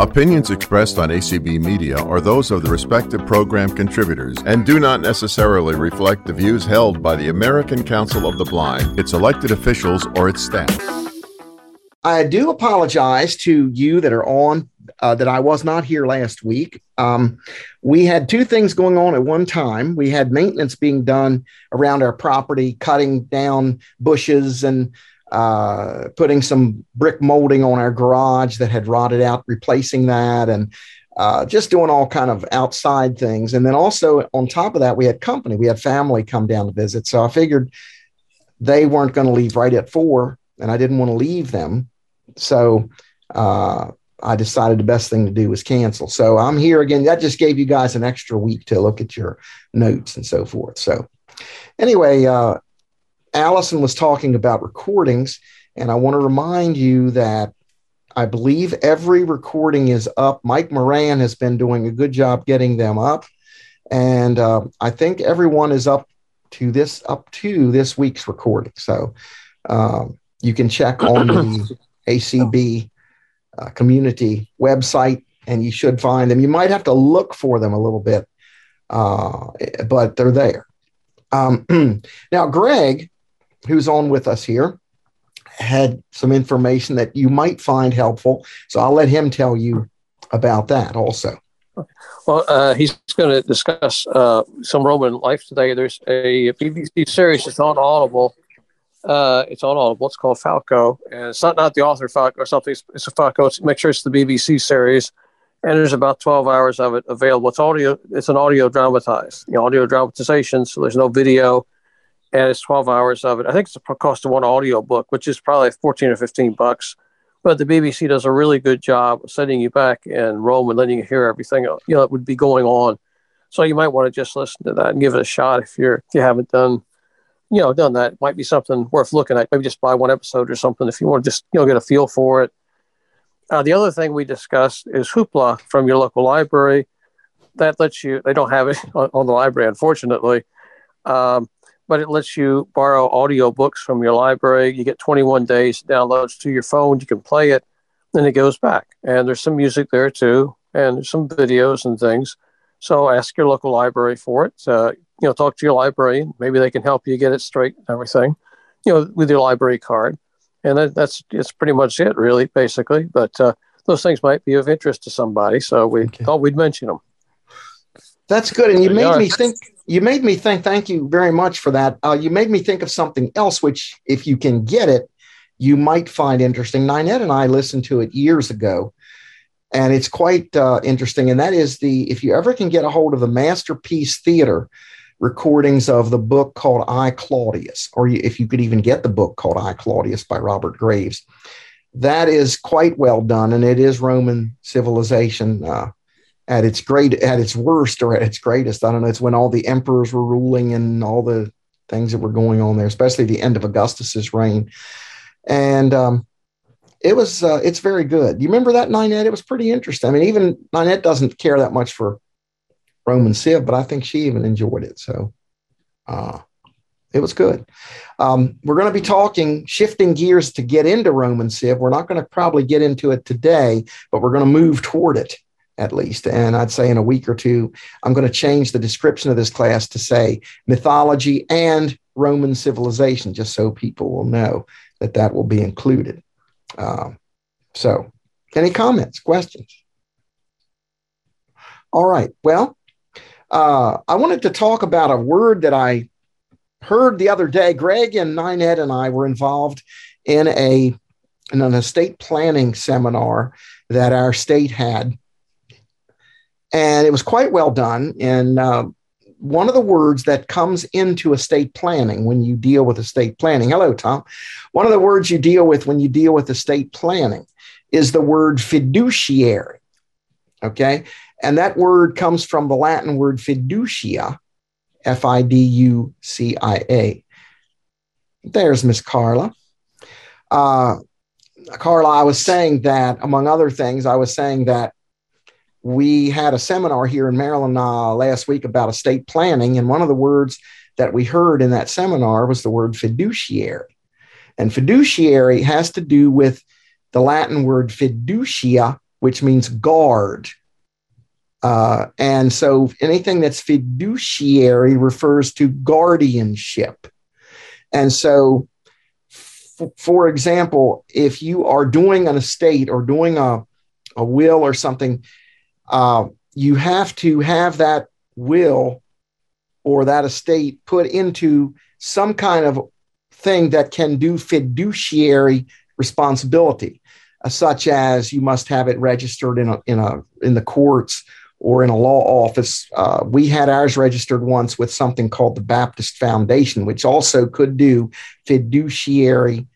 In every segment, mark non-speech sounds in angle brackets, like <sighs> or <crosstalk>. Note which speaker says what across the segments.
Speaker 1: Opinions expressed on ACB Media are those of the respective program contributors and do not necessarily reflect the views held by the American Council of the Blind, its elected officials, or its staff.
Speaker 2: I do apologize to you that are on uh, that I was not here last week. Um, we had two things going on at one time. We had maintenance being done around our property, cutting down bushes and uh, putting some brick molding on our garage that had rotted out, replacing that, and uh, just doing all kind of outside things. And then also on top of that, we had company. We had family come down to visit. So I figured they weren't going to leave right at four, and I didn't want to leave them. So uh, I decided the best thing to do was cancel. So I'm here again. That just gave you guys an extra week to look at your notes and so forth. So anyway, uh, Allison was talking about recordings, and I want to remind you that I believe every recording is up. Mike Moran has been doing a good job getting them up, and uh, I think everyone is up to this up to this week's recording. So um, you can check on the <clears throat> ACB uh, community website, and you should find them. You might have to look for them a little bit, uh, but they're there. Um, <clears throat> now, Greg who's on with us here had some information that you might find helpful. So I'll let him tell you about that also.
Speaker 3: Well, uh, he's going to discuss uh, some Roman life today. There's a BBC series that's on Audible. Uh, it's on Audible. It's called Falco, and it's not not the author Falco or something. It's, it's a Falco. It's, make sure it's the BBC series, and there's about 12 hours of it available. It's audio. It's an audio dramatized, you know, audio dramatization. So there's no video and it's 12 hours of it. I think it's the cost of one audio book, which is probably 14 or 15 bucks. But the BBC does a really good job of setting you back in Rome and letting you hear everything you know that would be going on. So you might want to just listen to that and give it a shot if you're if you haven't done you know done that. It might be something worth looking at. Maybe just buy one episode or something if you want to just you know get a feel for it. Uh, the other thing we discussed is Hoopla from your local library. That lets you. They don't have it <laughs> on, on the library, unfortunately. Um, but it lets you borrow audio books from your library. You get 21 days downloads to your phone. You can play it, then it goes back. And there's some music there too, and there's some videos and things. So ask your local library for it. Uh, you know, talk to your librarian. Maybe they can help you get it straight and everything. You know, with your library card, and that, that's it's pretty much it, really, basically. But uh, those things might be of interest to somebody, so we okay. thought we'd mention them.
Speaker 2: That's good, and you made me think you made me think, thank you very much for that. Uh, you made me think of something else, which, if you can get it, you might find interesting. Ninette and I listened to it years ago, and it's quite uh, interesting. And that is the, if you ever can get a hold of the Masterpiece Theater recordings of the book called I, Claudius, or if you could even get the book called I, Claudius by Robert Graves, that is quite well done. And it is Roman civilization. Uh, at its great at its worst or at its greatest. I don't know. It's when all the emperors were ruling and all the things that were going on there, especially the end of Augustus's reign. And um, it was uh, it's very good. You remember that Ninette? It was pretty interesting. I mean, even Ninette doesn't care that much for Roman Civ, but I think she even enjoyed it. So uh, it was good. Um, we're going to be talking, shifting gears to get into Roman Civ. We're not going to probably get into it today, but we're going to move toward it at least. And I'd say in a week or two, I'm going to change the description of this class to say mythology and Roman civilization, just so people will know that that will be included. Um, so, any comments, questions? All right. Well, uh, I wanted to talk about a word that I heard the other day. Greg and Ninette and I were involved in a in an estate planning seminar that our state had and it was quite well done. And uh, one of the words that comes into estate planning when you deal with estate planning, hello, Tom. One of the words you deal with when you deal with estate planning is the word fiduciary. Okay. And that word comes from the Latin word fiducia, F I D U C I A. There's Miss Carla. Uh, Carla, I was saying that, among other things, I was saying that we had a seminar here in Maryland uh, last week about estate planning, and one of the words that we heard in that seminar was the word fiduciary. And fiduciary has to do with the Latin word fiducia, which means guard. Uh, and so anything that's fiduciary refers to guardianship. And so, f- for example, if you are doing an estate or doing a, a will or something, uh, you have to have that will or that estate put into some kind of thing that can do fiduciary responsibility, uh, such as you must have it registered in a, in a in the courts or in a law office. Uh, we had ours registered once with something called the Baptist Foundation, which also could do fiduciary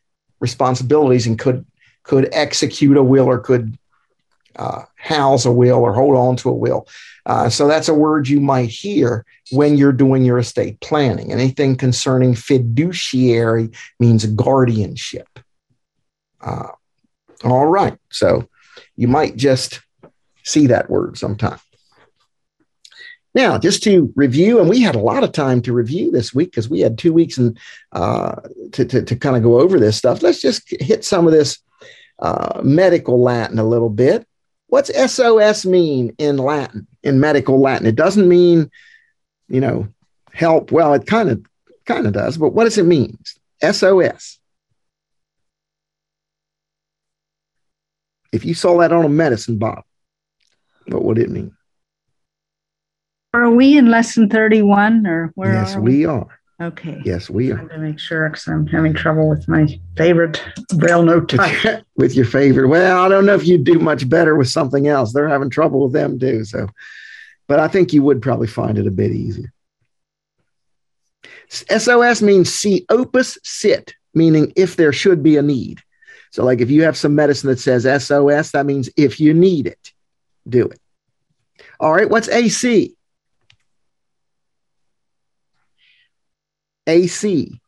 Speaker 2: responsibilities and could could execute a will or could uh, house a will or hold on to a will. Uh, so that's a word you might hear when you're doing your estate planning. Anything concerning fiduciary means guardianship. Uh, all right. So you might just see that word sometime. Now, just to review, and we had a lot of time to review this week because we had two weeks and uh, to, to, to kind of go over this stuff. Let's just hit some of this uh, medical Latin a little bit. What's SOS mean in Latin, in medical Latin? It doesn't mean, you know, help. Well, it kind of kind of does, but what does it mean? SOS. If you saw that on a medicine bottle, what would it mean?
Speaker 4: Are we in lesson 31 or where
Speaker 2: yes,
Speaker 4: are
Speaker 2: we?
Speaker 4: we?
Speaker 2: are.
Speaker 4: Okay.
Speaker 2: Yes, we are.
Speaker 4: to make sure because I'm having trouble with my favorite braille note type.
Speaker 2: with your favorite. Well, I don't know if you'd do much better with something else. They're having trouble with them too. So, but I think you would probably find it a bit easier. SOS means si opus sit, meaning if there should be a need. So, like if you have some medicine that says SOS, that means if you need it, do it. All right, what's AC? AC.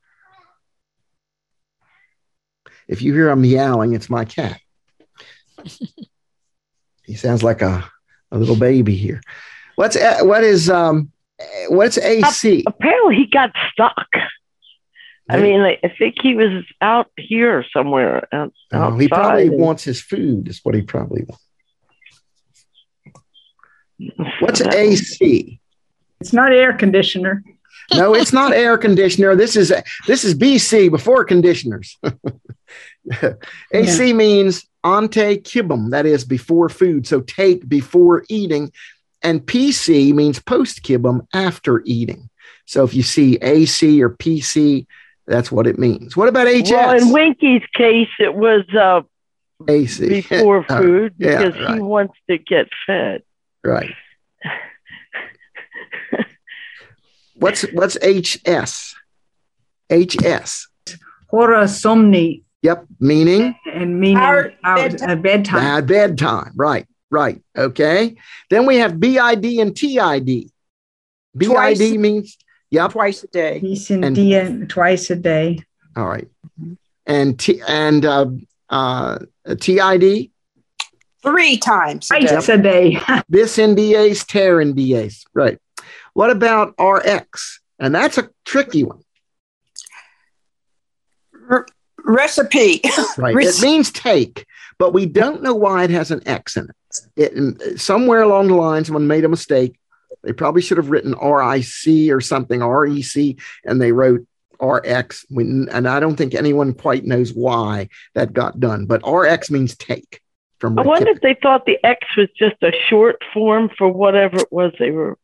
Speaker 2: If you hear him meowing, it's my cat. he sounds like a, a little baby here. What's what is um what's AC?
Speaker 5: Apparently, he got stuck. I mean, I I think he was out here somewhere. Out,
Speaker 2: Oh, he probably
Speaker 5: and-
Speaker 2: wants his food. Is what he probably wants. What's AC?
Speaker 4: It's not air conditioner.
Speaker 2: No, it's not air conditioner. This is this is BC before conditioners. <laughs> AC means ante cibum, that is before food. So take before eating, and PC means post cibum after eating. So if you see AC or PC, that's what it means. What about HS?
Speaker 5: Well, in Winky's case, it was uh,
Speaker 2: AC
Speaker 5: before <laughs>
Speaker 2: Uh,
Speaker 5: food
Speaker 2: yeah,
Speaker 5: because
Speaker 2: right.
Speaker 5: he wants to get fed.
Speaker 2: right. <laughs> What's what's HS? HS.
Speaker 4: Hora somni
Speaker 2: Yep, meaning
Speaker 4: and meaning
Speaker 6: Our
Speaker 4: out
Speaker 6: bedtime.
Speaker 4: uh, bedtime.
Speaker 2: bad bedtime. Right, right. Okay. Then we have BID and TID. BID
Speaker 6: Twice.
Speaker 2: means, yep.
Speaker 6: twice a day.
Speaker 4: Peace and
Speaker 2: And-
Speaker 4: dia twice a day.
Speaker 2: All right. And T and uh, uh, TID,
Speaker 6: Three times a day.
Speaker 4: Twice a day. <laughs>
Speaker 2: bis NDAs, tear NDAs. Right. What about RX? And that's a tricky one.
Speaker 6: R- recipe. <laughs>
Speaker 2: Right.
Speaker 6: Rec-
Speaker 2: it means take, but we don't know why it has an X in it. it. Mm, somewhere along the line, someone made a mistake. They probably should have written RIC or something, REC, and they wrote RX. When, and I don't think anyone quite knows why that got done. But RX means take from
Speaker 5: I wonder if they thought the X was just a short form for whatever it was they were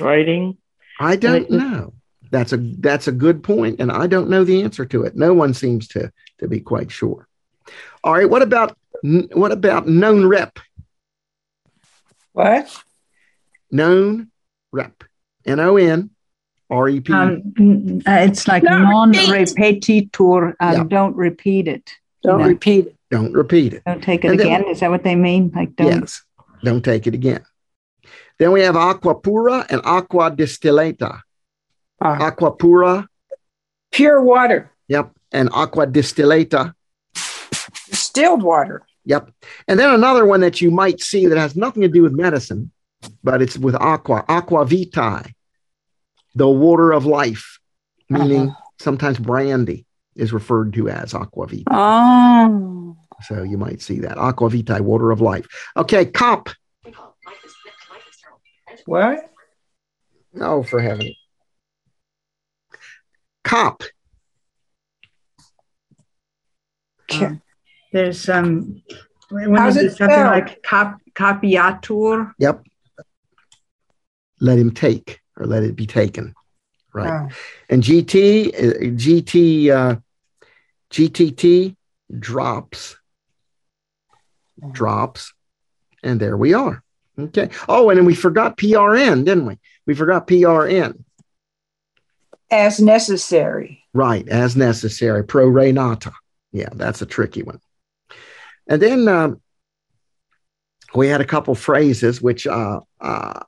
Speaker 5: writing.
Speaker 2: I don't
Speaker 5: Right.
Speaker 2: know. That's a that's a good point, and I don't know the answer to it. No one seems to to be quite sure. All right, what about what about known rep?
Speaker 6: What?
Speaker 2: Known rep. N O N R E P.
Speaker 4: Um, uh, it's like non repetitor. Uh,
Speaker 2: Yeah.
Speaker 4: Don't repeat it.
Speaker 6: Don't
Speaker 4: Yeah.
Speaker 6: repeat it.
Speaker 2: Don't repeat it.
Speaker 4: Don't take it
Speaker 2: And then-
Speaker 4: again. Is that what they mean? Like don't.
Speaker 2: Yes. Don't take it again. Then we have aqua pura and aqua distillata.
Speaker 6: Uh,
Speaker 2: Aqua pura,
Speaker 6: pure water,
Speaker 2: yep, and aqua distillata,
Speaker 6: distilled water.
Speaker 2: yep. And then another one that you might see that has nothing to do with medicine, but it's with aqua, aqua vitae, the water of life, meaning sometimes brandy is referred to as aqua vitae.
Speaker 6: Oh.
Speaker 2: So you might see that. Aqua vitae, water of life. Okay, cop.
Speaker 6: What?
Speaker 2: No, for heaven. Cop.
Speaker 4: Um, there's um, when
Speaker 6: How's it
Speaker 4: it something
Speaker 6: spelled?
Speaker 4: like cop, copiatur?
Speaker 2: Yep. Let him take or let it be taken. Right.
Speaker 6: Oh.
Speaker 2: And GT, uh, GT, uh, GTT drops, drops, and there we are. Okay. Oh, and then we forgot PRN, didn't we? We forgot PRN.
Speaker 6: As necessary.
Speaker 2: Right, as necessary. Pro re nata. Yeah, that's a tricky one. And then um, we had a couple phrases which uh, uh,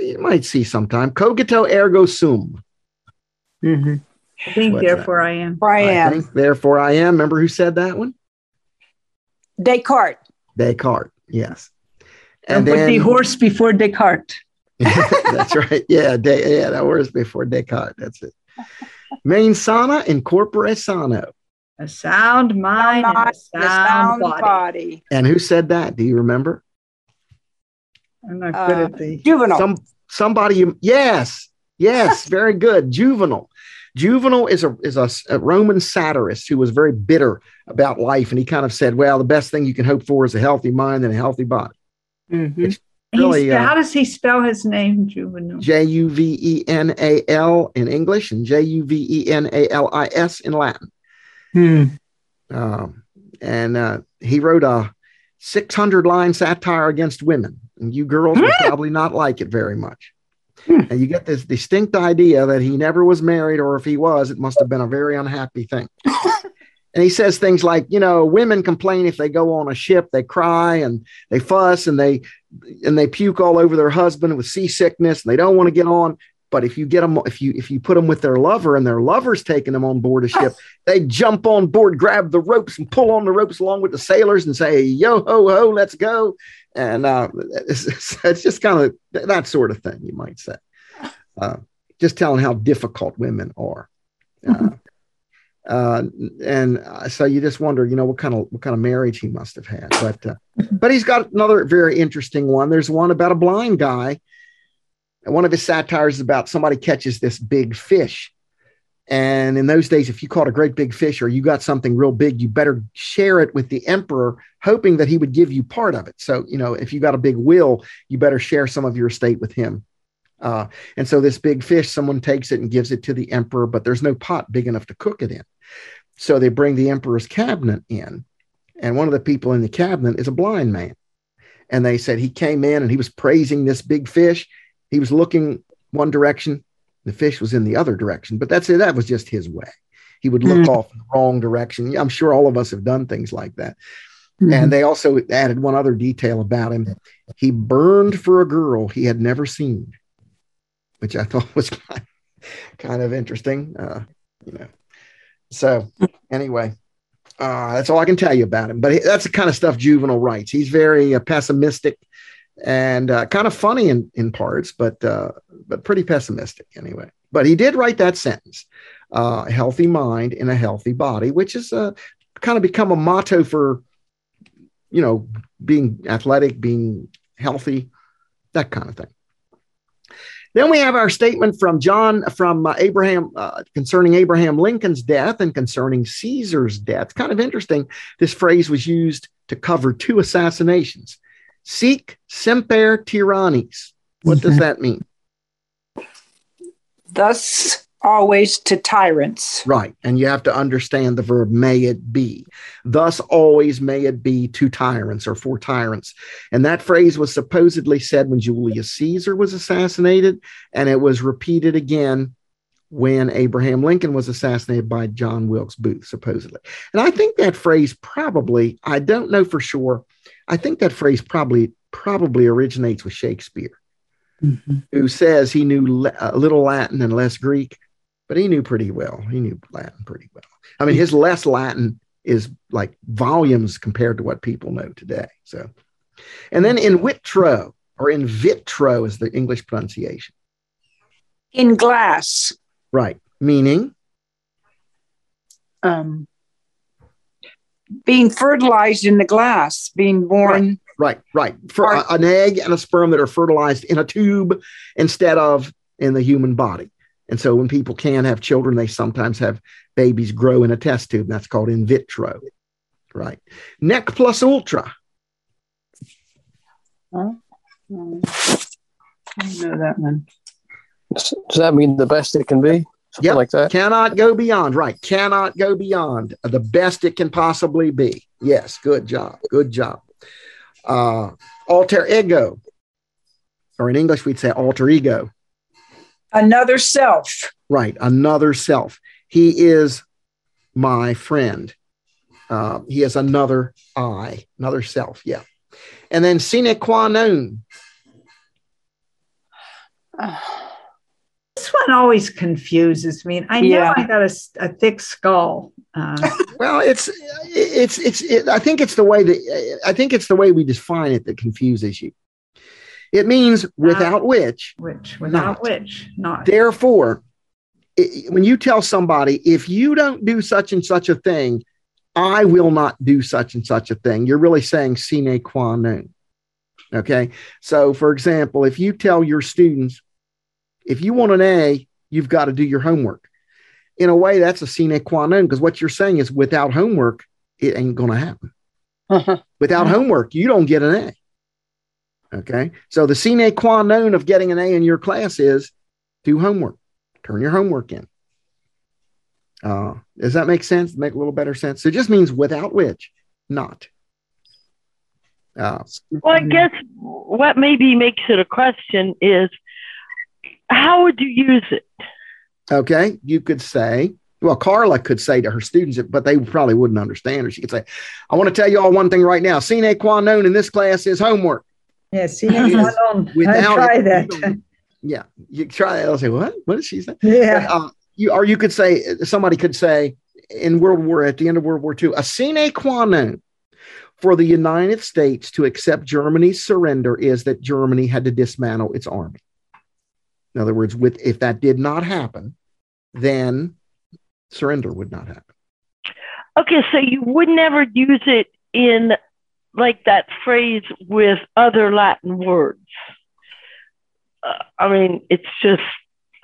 Speaker 2: you might see sometime. Cogito ergo sum.
Speaker 6: Mm-hmm.
Speaker 4: I think
Speaker 2: What's that?
Speaker 4: therefore I am.
Speaker 6: I am.
Speaker 2: think, therefore, I am. Remember who said that one?
Speaker 6: Descartes.
Speaker 2: Descartes. Yes.
Speaker 4: And put the horse before Descartes. <laughs>
Speaker 2: that's right. Yeah, De, yeah, that horse before Descartes. That's it. Mens sana in corpore sano.
Speaker 4: A sound mind and a
Speaker 6: Mind,
Speaker 4: sound,
Speaker 6: the sound
Speaker 4: body.
Speaker 6: body.
Speaker 2: And who said that? Do you remember?
Speaker 4: I'm not good
Speaker 6: Uh,
Speaker 4: at the.
Speaker 6: Juvenile.
Speaker 2: Some somebody. you- Yes, yes, very good. Juvenal. Juvenal is a is a, a Roman satirist who was very bitter about life, and he kind of said, "Well, the best thing you can hope for is a healthy mind and a healthy body."
Speaker 6: Mhm.
Speaker 2: Really, uh,
Speaker 4: how does he spell his name, Juvenile?
Speaker 2: J U V E N A L in English and J U V E N A L I S in Latin.
Speaker 6: Hmm.
Speaker 2: Um, and uh, he wrote a 600 line satire against women. And you girls would probably not like it very much.
Speaker 6: Hmm.
Speaker 2: And you get this distinct idea that he never was married, or if he was, it must have been a very unhappy thing. <laughs> and he says things like, you know, women complain if they go on a ship, they cry and they fuss and they and they puke all over their husband with seasickness and they don't want to get on. But if you get them, if you if you put them with their lover and their lover's taking them on board a ship, they jump on board, grab the ropes, and pull on the ropes along with the sailors and say, "Yo ho ho, let's go!" And uh, it's, it's, just kind of that sort of thing, you might say. Uh, just telling how difficult women are. Uh, <laughs> uh, and uh, so you just wonder, you know, what kind of what kind of marriage he must have had. But uh, but he's got another very interesting one. There's one about a blind guy. And one of his satires is about somebody catches this big fish. And in those days, if you caught a great big fish or you got something real big, you better share it with the emperor, hoping that he would give you part of it. So, you know, if you got a big will, you better share some of your estate with him. Uh, and so this big fish, someone takes it and gives it to the emperor, but there's no pot big enough to cook it in. So they bring the emperor's cabinet in, and one of the people in the cabinet is a blind man. And they said he came in and he was praising this big fish. He was looking one direction, the fish was in the other direction, but that's it. That was just his way. He would look
Speaker 6: Hmm.
Speaker 2: off in the wrong direction. I'm sure all of us have done things like that.
Speaker 6: Mhm.
Speaker 2: And they also added one other detail about him. He burned for a girl he had never seen, which I thought <laughs> was kind kind of interesting. Uh, you know, so anyway, uh, that's all I can tell you about him. But he- that's the kind of stuff Juvenal writes. He's very uh, pessimistic and uh, kind of funny in, in parts, but uh, but pretty pessimistic anyway. But he did write that sentence: uh, "A healthy mind in a healthy body," which is uh, kind of become a motto for you know being athletic, being healthy, that kind of thing. Then we have our statement from John, from uh, Abraham, uh, concerning Abraham Lincoln's death and concerning Caesar's death. Kind of interesting. This phrase was used to cover two assassinations. Sic semper tyrannis. What does <laughs> that mean?
Speaker 6: Thus, always to tyrants.
Speaker 2: Right. And you have to understand the verb may it be. Thus, always may it be to tyrants or for tyrants. And that phrase was supposedly said when Julius Caesar was assassinated, and it was repeated again when Abraham Lincoln was assassinated by John Wilkes Booth, supposedly. And I think that phrase probably, I don't know for sure, I think that phrase probably probably originates with Shakespeare
Speaker 6: Mhm.
Speaker 2: who says he knew a little Latin and less Greek, but he knew pretty well. He knew Latin pretty well. I mean, his less Latin is like volumes compared to what people know today. So, and then in vitro or in vitro is the English pronunciation,
Speaker 6: In glass.
Speaker 2: right? Meaning,
Speaker 6: Um, being fertilized in the glass, being born.
Speaker 2: Right, right.
Speaker 6: right.
Speaker 2: For an egg and a sperm that are fertilized in a tube instead of in the human body. And so when people can have children, they sometimes have babies grow in a test tube. That's called in vitro. Right. Nec plus ultra.
Speaker 4: Hmm. I don't know that one.
Speaker 3: Does does that mean the best it can be? Something
Speaker 2: Yep.
Speaker 3: like that.
Speaker 2: Cannot go beyond. Right. Cannot go beyond the best it can possibly be. Yes. Good job. Good job. Uh, alter ego. Or in English, we'd say alter ego.
Speaker 6: Another self.
Speaker 2: Right. Another self. He is my friend. Uh, he is another I, another self. Yeah. And then sine qua non.
Speaker 4: This one always confuses me. I know
Speaker 6: Yeah.
Speaker 4: I got a thick skull. Uh,
Speaker 2: Well, it's it's it's. It, I think it's the way that I think it's the way we define it that confuses you. It means without which,
Speaker 4: which, without
Speaker 2: Not.
Speaker 4: which, not.
Speaker 2: therefore, i when you tell somebody if you don't do such and such a thing, I will not do such and such a thing. You're really saying sine qua non. Okay. So, for example, if you tell your students, if you want an A, you've got to do your homework. In a way, that's a sine qua non because what you're saying is without homework, it ain't going to happen. <laughs> Without
Speaker 4: Mhm.
Speaker 2: homework, you don't get an A. Okay. So, the sine qua non of getting an A in your class is do homework, turn your homework in. Uh, does that make sense? Make a little better sense? So it just means without which, not. Uh,
Speaker 5: Well, I guess what maybe makes it a question is how would you use it?
Speaker 2: okay. You could say, well, Carla could say to her students, but they probably wouldn't understand her. She could say, I want to tell you all one thing right now. Sine qua non in this class is homework.
Speaker 4: Yeah, see, I
Speaker 2: Yes.
Speaker 4: don't-
Speaker 2: Without
Speaker 4: try that.
Speaker 2: don't- <laughs> Yeah. You try that. I'll say, what? What did she say?
Speaker 4: Yeah.
Speaker 2: uh, you or you could say somebody could say in World War at the end of World War II, a sine qua non for the United States to accept Germany's surrender is that Germany had to dismantle its army. In other words, with if that did not happen, then surrender would not happen.
Speaker 5: Okay, so you would never use it in like that phrase with other Latin words. Uh, I mean, it's just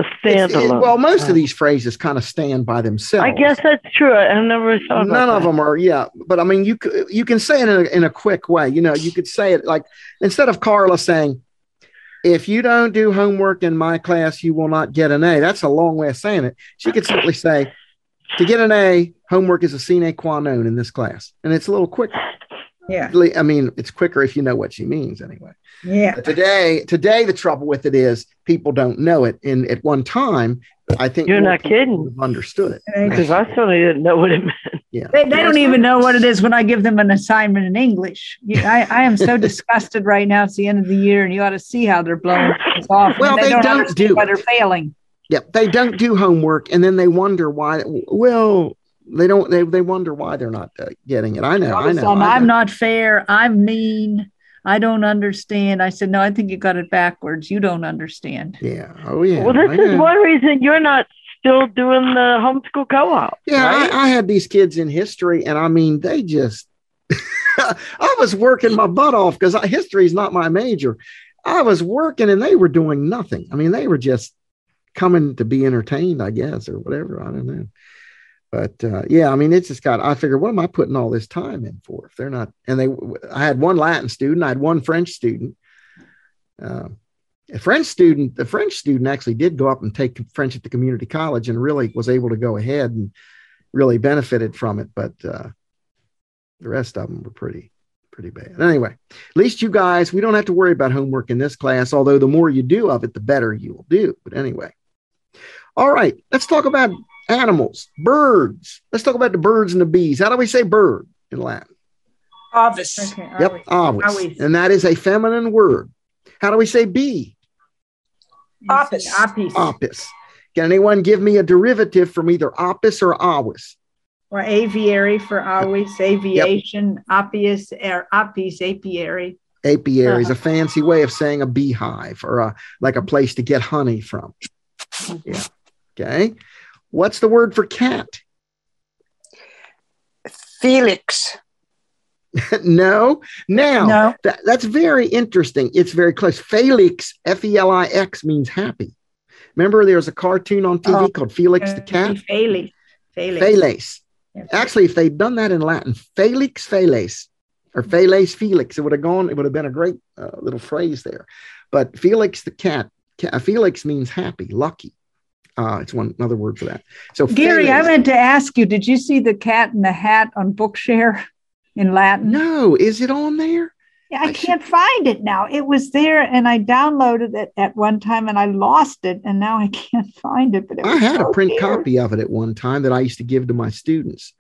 Speaker 5: a
Speaker 2: It's- it-
Speaker 5: standalone.
Speaker 2: well, most of these phrases kind of stand by themselves.
Speaker 5: I guess that's true. I never thought
Speaker 2: None of
Speaker 5: that.
Speaker 2: them are, yeah. But I mean, you you can say it in a, in a quick way. You know, you could say it like instead of Carla saying, "If you don't do homework in my class, you will not get an A." That's a long way of saying it. She could simply say, "To get an A, homework is a sine qua non in this class," and it's a little quicker.
Speaker 4: Yeah.
Speaker 2: I mean, it's quicker if you know what she means, anyway.
Speaker 4: Yeah.
Speaker 2: But today, today the trouble with it is people don't know it. And at one time, I think
Speaker 5: You're not kidding.
Speaker 2: would have understood it.
Speaker 5: Because I certainly didn't know what it meant. <laughs>
Speaker 2: Yeah.
Speaker 4: They, they don't even know what it is when I give them an assignment in English. I, I am so <laughs> disgusted right now. It's the end of the year, and you ought to see how they're blowing us off.
Speaker 2: Well, they don't
Speaker 4: understand
Speaker 2: do
Speaker 4: why
Speaker 2: it.
Speaker 4: they're failing.
Speaker 2: Yep, they don't do homework, and then they wonder why. Well, they don't. They, they wonder why they're not uh, getting it. I know. I know.
Speaker 4: Some,
Speaker 2: I
Speaker 4: I'm not fair. I'm mean. I don't understand. I said, no, I think you got it backwards. You don't understand.
Speaker 2: Yeah. Oh yeah.
Speaker 5: well, this
Speaker 2: I
Speaker 5: is
Speaker 2: know.
Speaker 5: one reason you're not still doing the homeschool co-op.
Speaker 2: Yeah,
Speaker 5: right?
Speaker 2: I, I had these kids in history, and I mean, they just. <laughs> I was working my butt off because history is not my major. I was working, and they were doing nothing. I mean, they were just coming to be entertained, I guess, or whatever. I don't know. But uh, yeah, I mean, it's just got. I figured, what am I putting all this time in for if they're not? And they, I had one Latin student, I had one French student. Uh, a French student, the French student actually did go up and take French at the community college and really was able to go ahead and really benefited from it. But uh, the rest of them were pretty, pretty bad. Anyway, at least you guys, we don't have to worry about homework in this class. Although the more you do of it, the better you will do. But anyway, all right, let's talk about animals, birds. Let's talk about the birds and the bees. How do we say bird in Latin?
Speaker 6: Ovis.
Speaker 4: Okay,
Speaker 2: Yep,
Speaker 4: always.
Speaker 2: avis. And that is a feminine word. How do we say bee?
Speaker 4: You say
Speaker 6: Opis.
Speaker 4: Opis.
Speaker 2: Opis. Can anyone give me a derivative from either opis or awis?
Speaker 4: Or aviary for always, aviation, oppius, er, oppis, apiary.
Speaker 2: Apiary is a
Speaker 4: Uh-huh.
Speaker 2: fancy way of saying a beehive or a, like a place to get honey from. Yeah. Okay. What's the word for cat?
Speaker 6: Felix. <laughs>
Speaker 2: no. Now,
Speaker 4: No.
Speaker 2: that, that's very interesting. It's very close. Felix, F E L I X, means happy. Remember, there was a cartoon on TV
Speaker 6: Oh.
Speaker 2: called Felix the Cat?
Speaker 4: Felix. Felix.
Speaker 2: Felix.
Speaker 4: Yes.
Speaker 2: Actually, if they'd done that in Latin, Felix Felix or Felix Felix, it would have gone, it would have been a great uh, little phrase there. But Felix the cat, ca- Felix means happy, lucky. Uh, it's one another word for that. So
Speaker 4: Gary, I meant to ask you, did you see the cat in the hat on Bookshare in Latin?
Speaker 2: no, is it on there?
Speaker 4: Yeah,
Speaker 2: I
Speaker 4: I can't find it now. It was there and I downloaded it at one time and I lost it and now I <laughs> can't find it. But it
Speaker 2: I had a print copy of it at one time that I used to give to my students.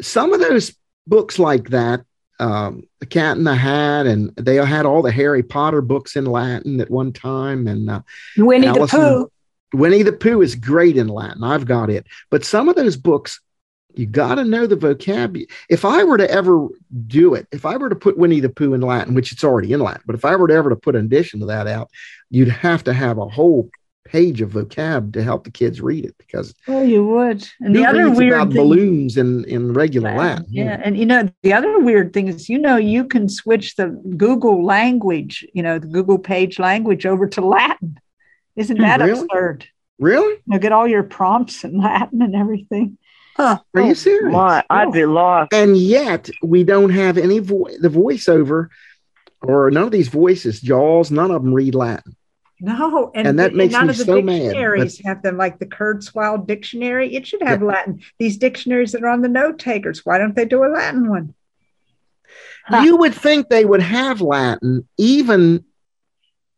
Speaker 2: Some of those books like that, um, The Cat in the Hat, and they had all the Harry Potter books in Latin at one time. And uh,
Speaker 4: Winnie
Speaker 2: Allison-
Speaker 4: the Pooh.
Speaker 2: Winnie the Pooh is great in Latin. I've got it. But some of those books, you got to know the vocabulary. If I were to ever do it, if I were to put Winnie the Pooh in Latin, which it's already in Latin, but if I were to ever to put an addition to that out, you'd have to have a whole page of vocab to help the kids read it because
Speaker 4: Oh, you would. And the other weird
Speaker 2: about
Speaker 4: thing,
Speaker 2: balloons in, in regular Latin.
Speaker 4: Yeah, and you know the other weird thing is, you know, you can switch the Google language, you know, the Google page language over to Latin. Isn't hmm, that
Speaker 2: Really?
Speaker 4: absurd?
Speaker 2: Really?
Speaker 4: You know, get all your prompts in <laughs> Latin and everything.
Speaker 6: Huh.
Speaker 2: Are you oh, serious?
Speaker 5: My, I'd be lost.
Speaker 2: and yet we don't have any vo- the voiceover or none of these voices jaws none of them read latin
Speaker 4: No, and,
Speaker 2: And that makes
Speaker 4: none
Speaker 2: me
Speaker 4: of the
Speaker 2: so mad,
Speaker 4: dictionaries have them like the Kurzweil dictionary. It should have Latin. These dictionaries that are on the note takers, why don't they do a Latin one?
Speaker 6: Huh.
Speaker 2: you would think they would have latin even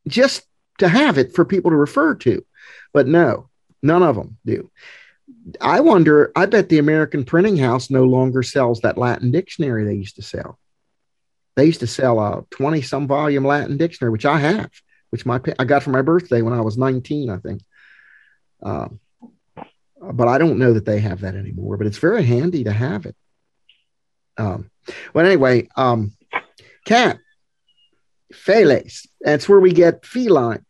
Speaker 2: just to have it for people to refer to but no none of them do i wonder i bet the american printing house no longer sells that latin dictionary they used to sell they used to sell a 20 some volume latin dictionary which i have which my i got for my birthday when i was 19 i think um, but i don't know that they have that anymore but it's very handy to have it um, well, anyway, um, cat, feles. That's where we get feline.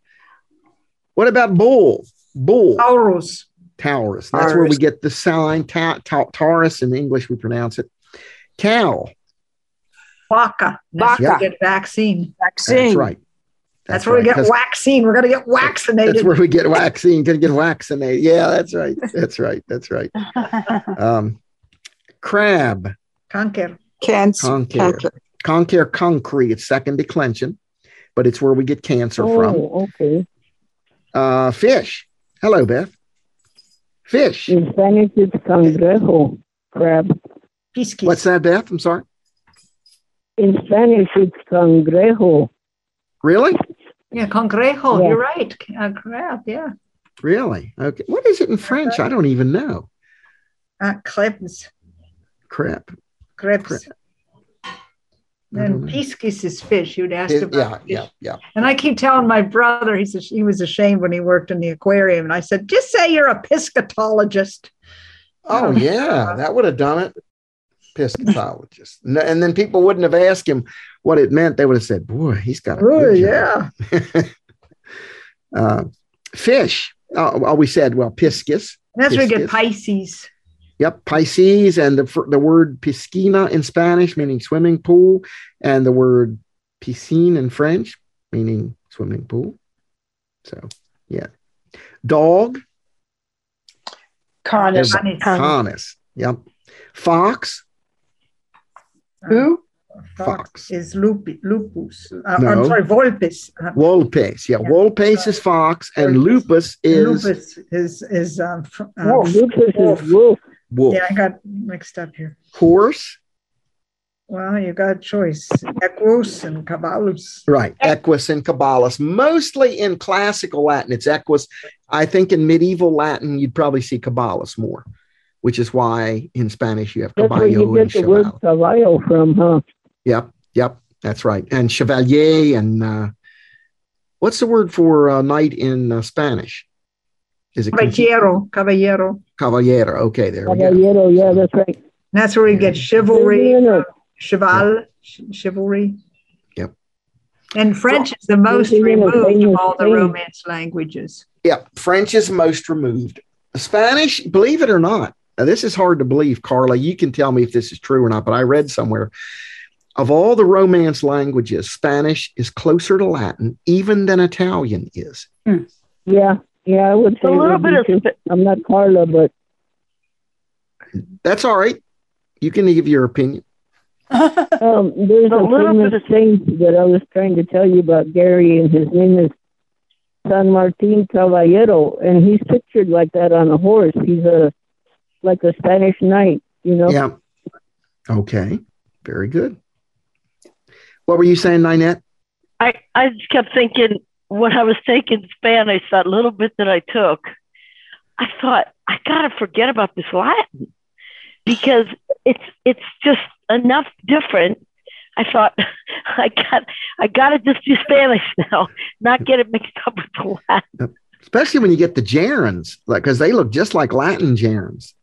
Speaker 2: What about bull? Bull,
Speaker 4: Taurus.
Speaker 2: Taurus. That's where we get the sign ta- ta- Taurus in English. We pronounce it. Cow.
Speaker 4: Vaca. That's where get vaccine.
Speaker 6: Vaccine.
Speaker 2: That's right.
Speaker 4: That's, where we
Speaker 2: right,
Speaker 4: get
Speaker 2: 'cause
Speaker 4: vaccine. We're going to get vaccinated.
Speaker 2: That's where we get vaccine. Gonna get vaccinated. Yeah, that's right. That's right. That's right. <laughs> Um, crab.
Speaker 4: Conquer.
Speaker 6: Cancer.
Speaker 2: Conquer. Conquer concrete. It's second declension, but it's where we get cancer from.
Speaker 7: Oh, okay.
Speaker 2: Uh, fish. Hello, Beth. Fish.
Speaker 7: In Spanish, it's cangrejo, crab.
Speaker 4: Piscis.
Speaker 2: What's that, Beth? I'm sorry.
Speaker 7: In Spanish, it's cangrejo.
Speaker 2: Really?
Speaker 4: Yeah, congrejo.
Speaker 7: Yeah.
Speaker 4: You're right. Uh, crab. Yeah.
Speaker 2: Really? Okay. What is it in French? I don't even know.
Speaker 4: Uh, crepes.
Speaker 2: Crap.
Speaker 4: Crepes.
Speaker 2: I don't
Speaker 4: And piscis is fish. You'd asked
Speaker 2: It-
Speaker 4: about
Speaker 2: yeah,
Speaker 4: fish.
Speaker 2: yeah, yeah.
Speaker 4: And I keep telling my brother, he says he was ashamed when he worked in the aquarium. And I said, just say you're a piscatologist.
Speaker 2: Oh, yeah. That would have done it. Piscatologist. <laughs> And then people wouldn't have asked him what it meant. They would have said, boy, he's got a
Speaker 4: Oh,
Speaker 2: job."
Speaker 4: yeah. <laughs>
Speaker 2: Uh, fish. Oh, oh, we said, well, piscis.
Speaker 4: And that's where we get Pisces.
Speaker 2: Yep, Pisces, and the the word piscina in Spanish meaning swimming pool, and the word piscine in French meaning swimming pool. So, yeah, dog,
Speaker 6: Canis.
Speaker 2: Everybody-
Speaker 4: Canis.
Speaker 2: canis. Yep, fox,
Speaker 6: Who?
Speaker 2: fox,
Speaker 4: is lupi, lupus. Uh,
Speaker 2: No.
Speaker 4: I'm sorry, volpes. Uh,
Speaker 2: wolpes. Yeah,
Speaker 4: Yeah.
Speaker 2: wolpes is fox, and lupus is
Speaker 4: lupus is is um, fr- um,
Speaker 6: Wolf.
Speaker 7: Lupus
Speaker 4: wolf.
Speaker 7: is wolf.
Speaker 2: Wolf.
Speaker 4: Yeah, I got mixed up here.
Speaker 2: Horse,
Speaker 4: Well, you got a choice: equus and caballus.
Speaker 2: right? Equus and caballus. Mostly in classical Latin, it's equus. I think in medieval Latin, you'd probably see caballus more, which is why in Spanish you have
Speaker 7: That's where you
Speaker 2: caballo and
Speaker 7: get the word caballo from, huh?
Speaker 2: Yep, yep, that's right. And chevalier and uh, what's the word for uh, knight in uh, Spanish? Is it
Speaker 4: Caballero, caballero.
Speaker 2: Caballero. Okay, there we go.
Speaker 7: Caballero, yeah, that's right.
Speaker 4: And that's where we get chivalry,
Speaker 7: Caballero.
Speaker 4: cheval, ch- chivalry.
Speaker 2: Yep.
Speaker 4: And French is the most removed of all the. Romance languages.
Speaker 2: Yeah, French is most removed. Spanish, believe it or not, Now, this is hard to believe, Carla. You can tell me if this is true or not, but I read somewhere of all the Romance languages, Spanish is closer to Latin even than Italian is. Hmm.
Speaker 7: Yeah, yeah, I would say
Speaker 5: A little bit of sp-
Speaker 7: I'm not Carla, but
Speaker 2: That's all right. You can give your opinion. <laughs>
Speaker 7: um, there's
Speaker 5: A
Speaker 7: a,
Speaker 5: little
Speaker 7: famous
Speaker 5: bit of-
Speaker 7: thing that I was trying to tell you about Gary, and his name is San Martin Caballero, and he's pictured like that on a horse. He's a like a Spanish knight, you know.
Speaker 2: Yeah. Okay. Very good. What were you saying, Ninette?
Speaker 5: I, I just kept thinking when I was taking Spanish, that little bit that I took, I thought, I gotta forget about this Latin because it's it's just enough different. I thought <laughs> I got I gotta just do Spanish <laughs> now, not get it mixed up with the Latin.
Speaker 2: Especially when you get the gerunds, like because they look just like Latin gerunds.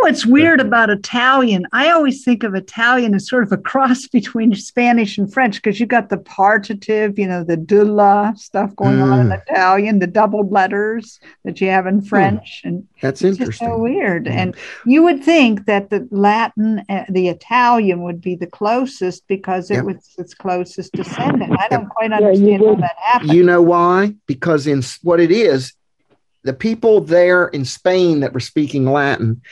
Speaker 4: You know what's weird about Italian? I always think of Italian as sort of a cross <laughs> between Spanish and French because you got the partitive, you know, the de la stuff going on in
Speaker 2: Mm.
Speaker 4: Italian, the doubled letters that you have in French, and
Speaker 2: That's
Speaker 4: it's just
Speaker 2: interesting.
Speaker 4: so weird.
Speaker 2: Mm.
Speaker 4: And you would think that the Latin, uh, the Italian would be the closest because it
Speaker 2: Yep.
Speaker 4: was its closest descendant. I don't quite
Speaker 7: Yeah,
Speaker 4: understand how that happened.
Speaker 2: You know why? Because in what it is, the people there in Spain that were speaking Latin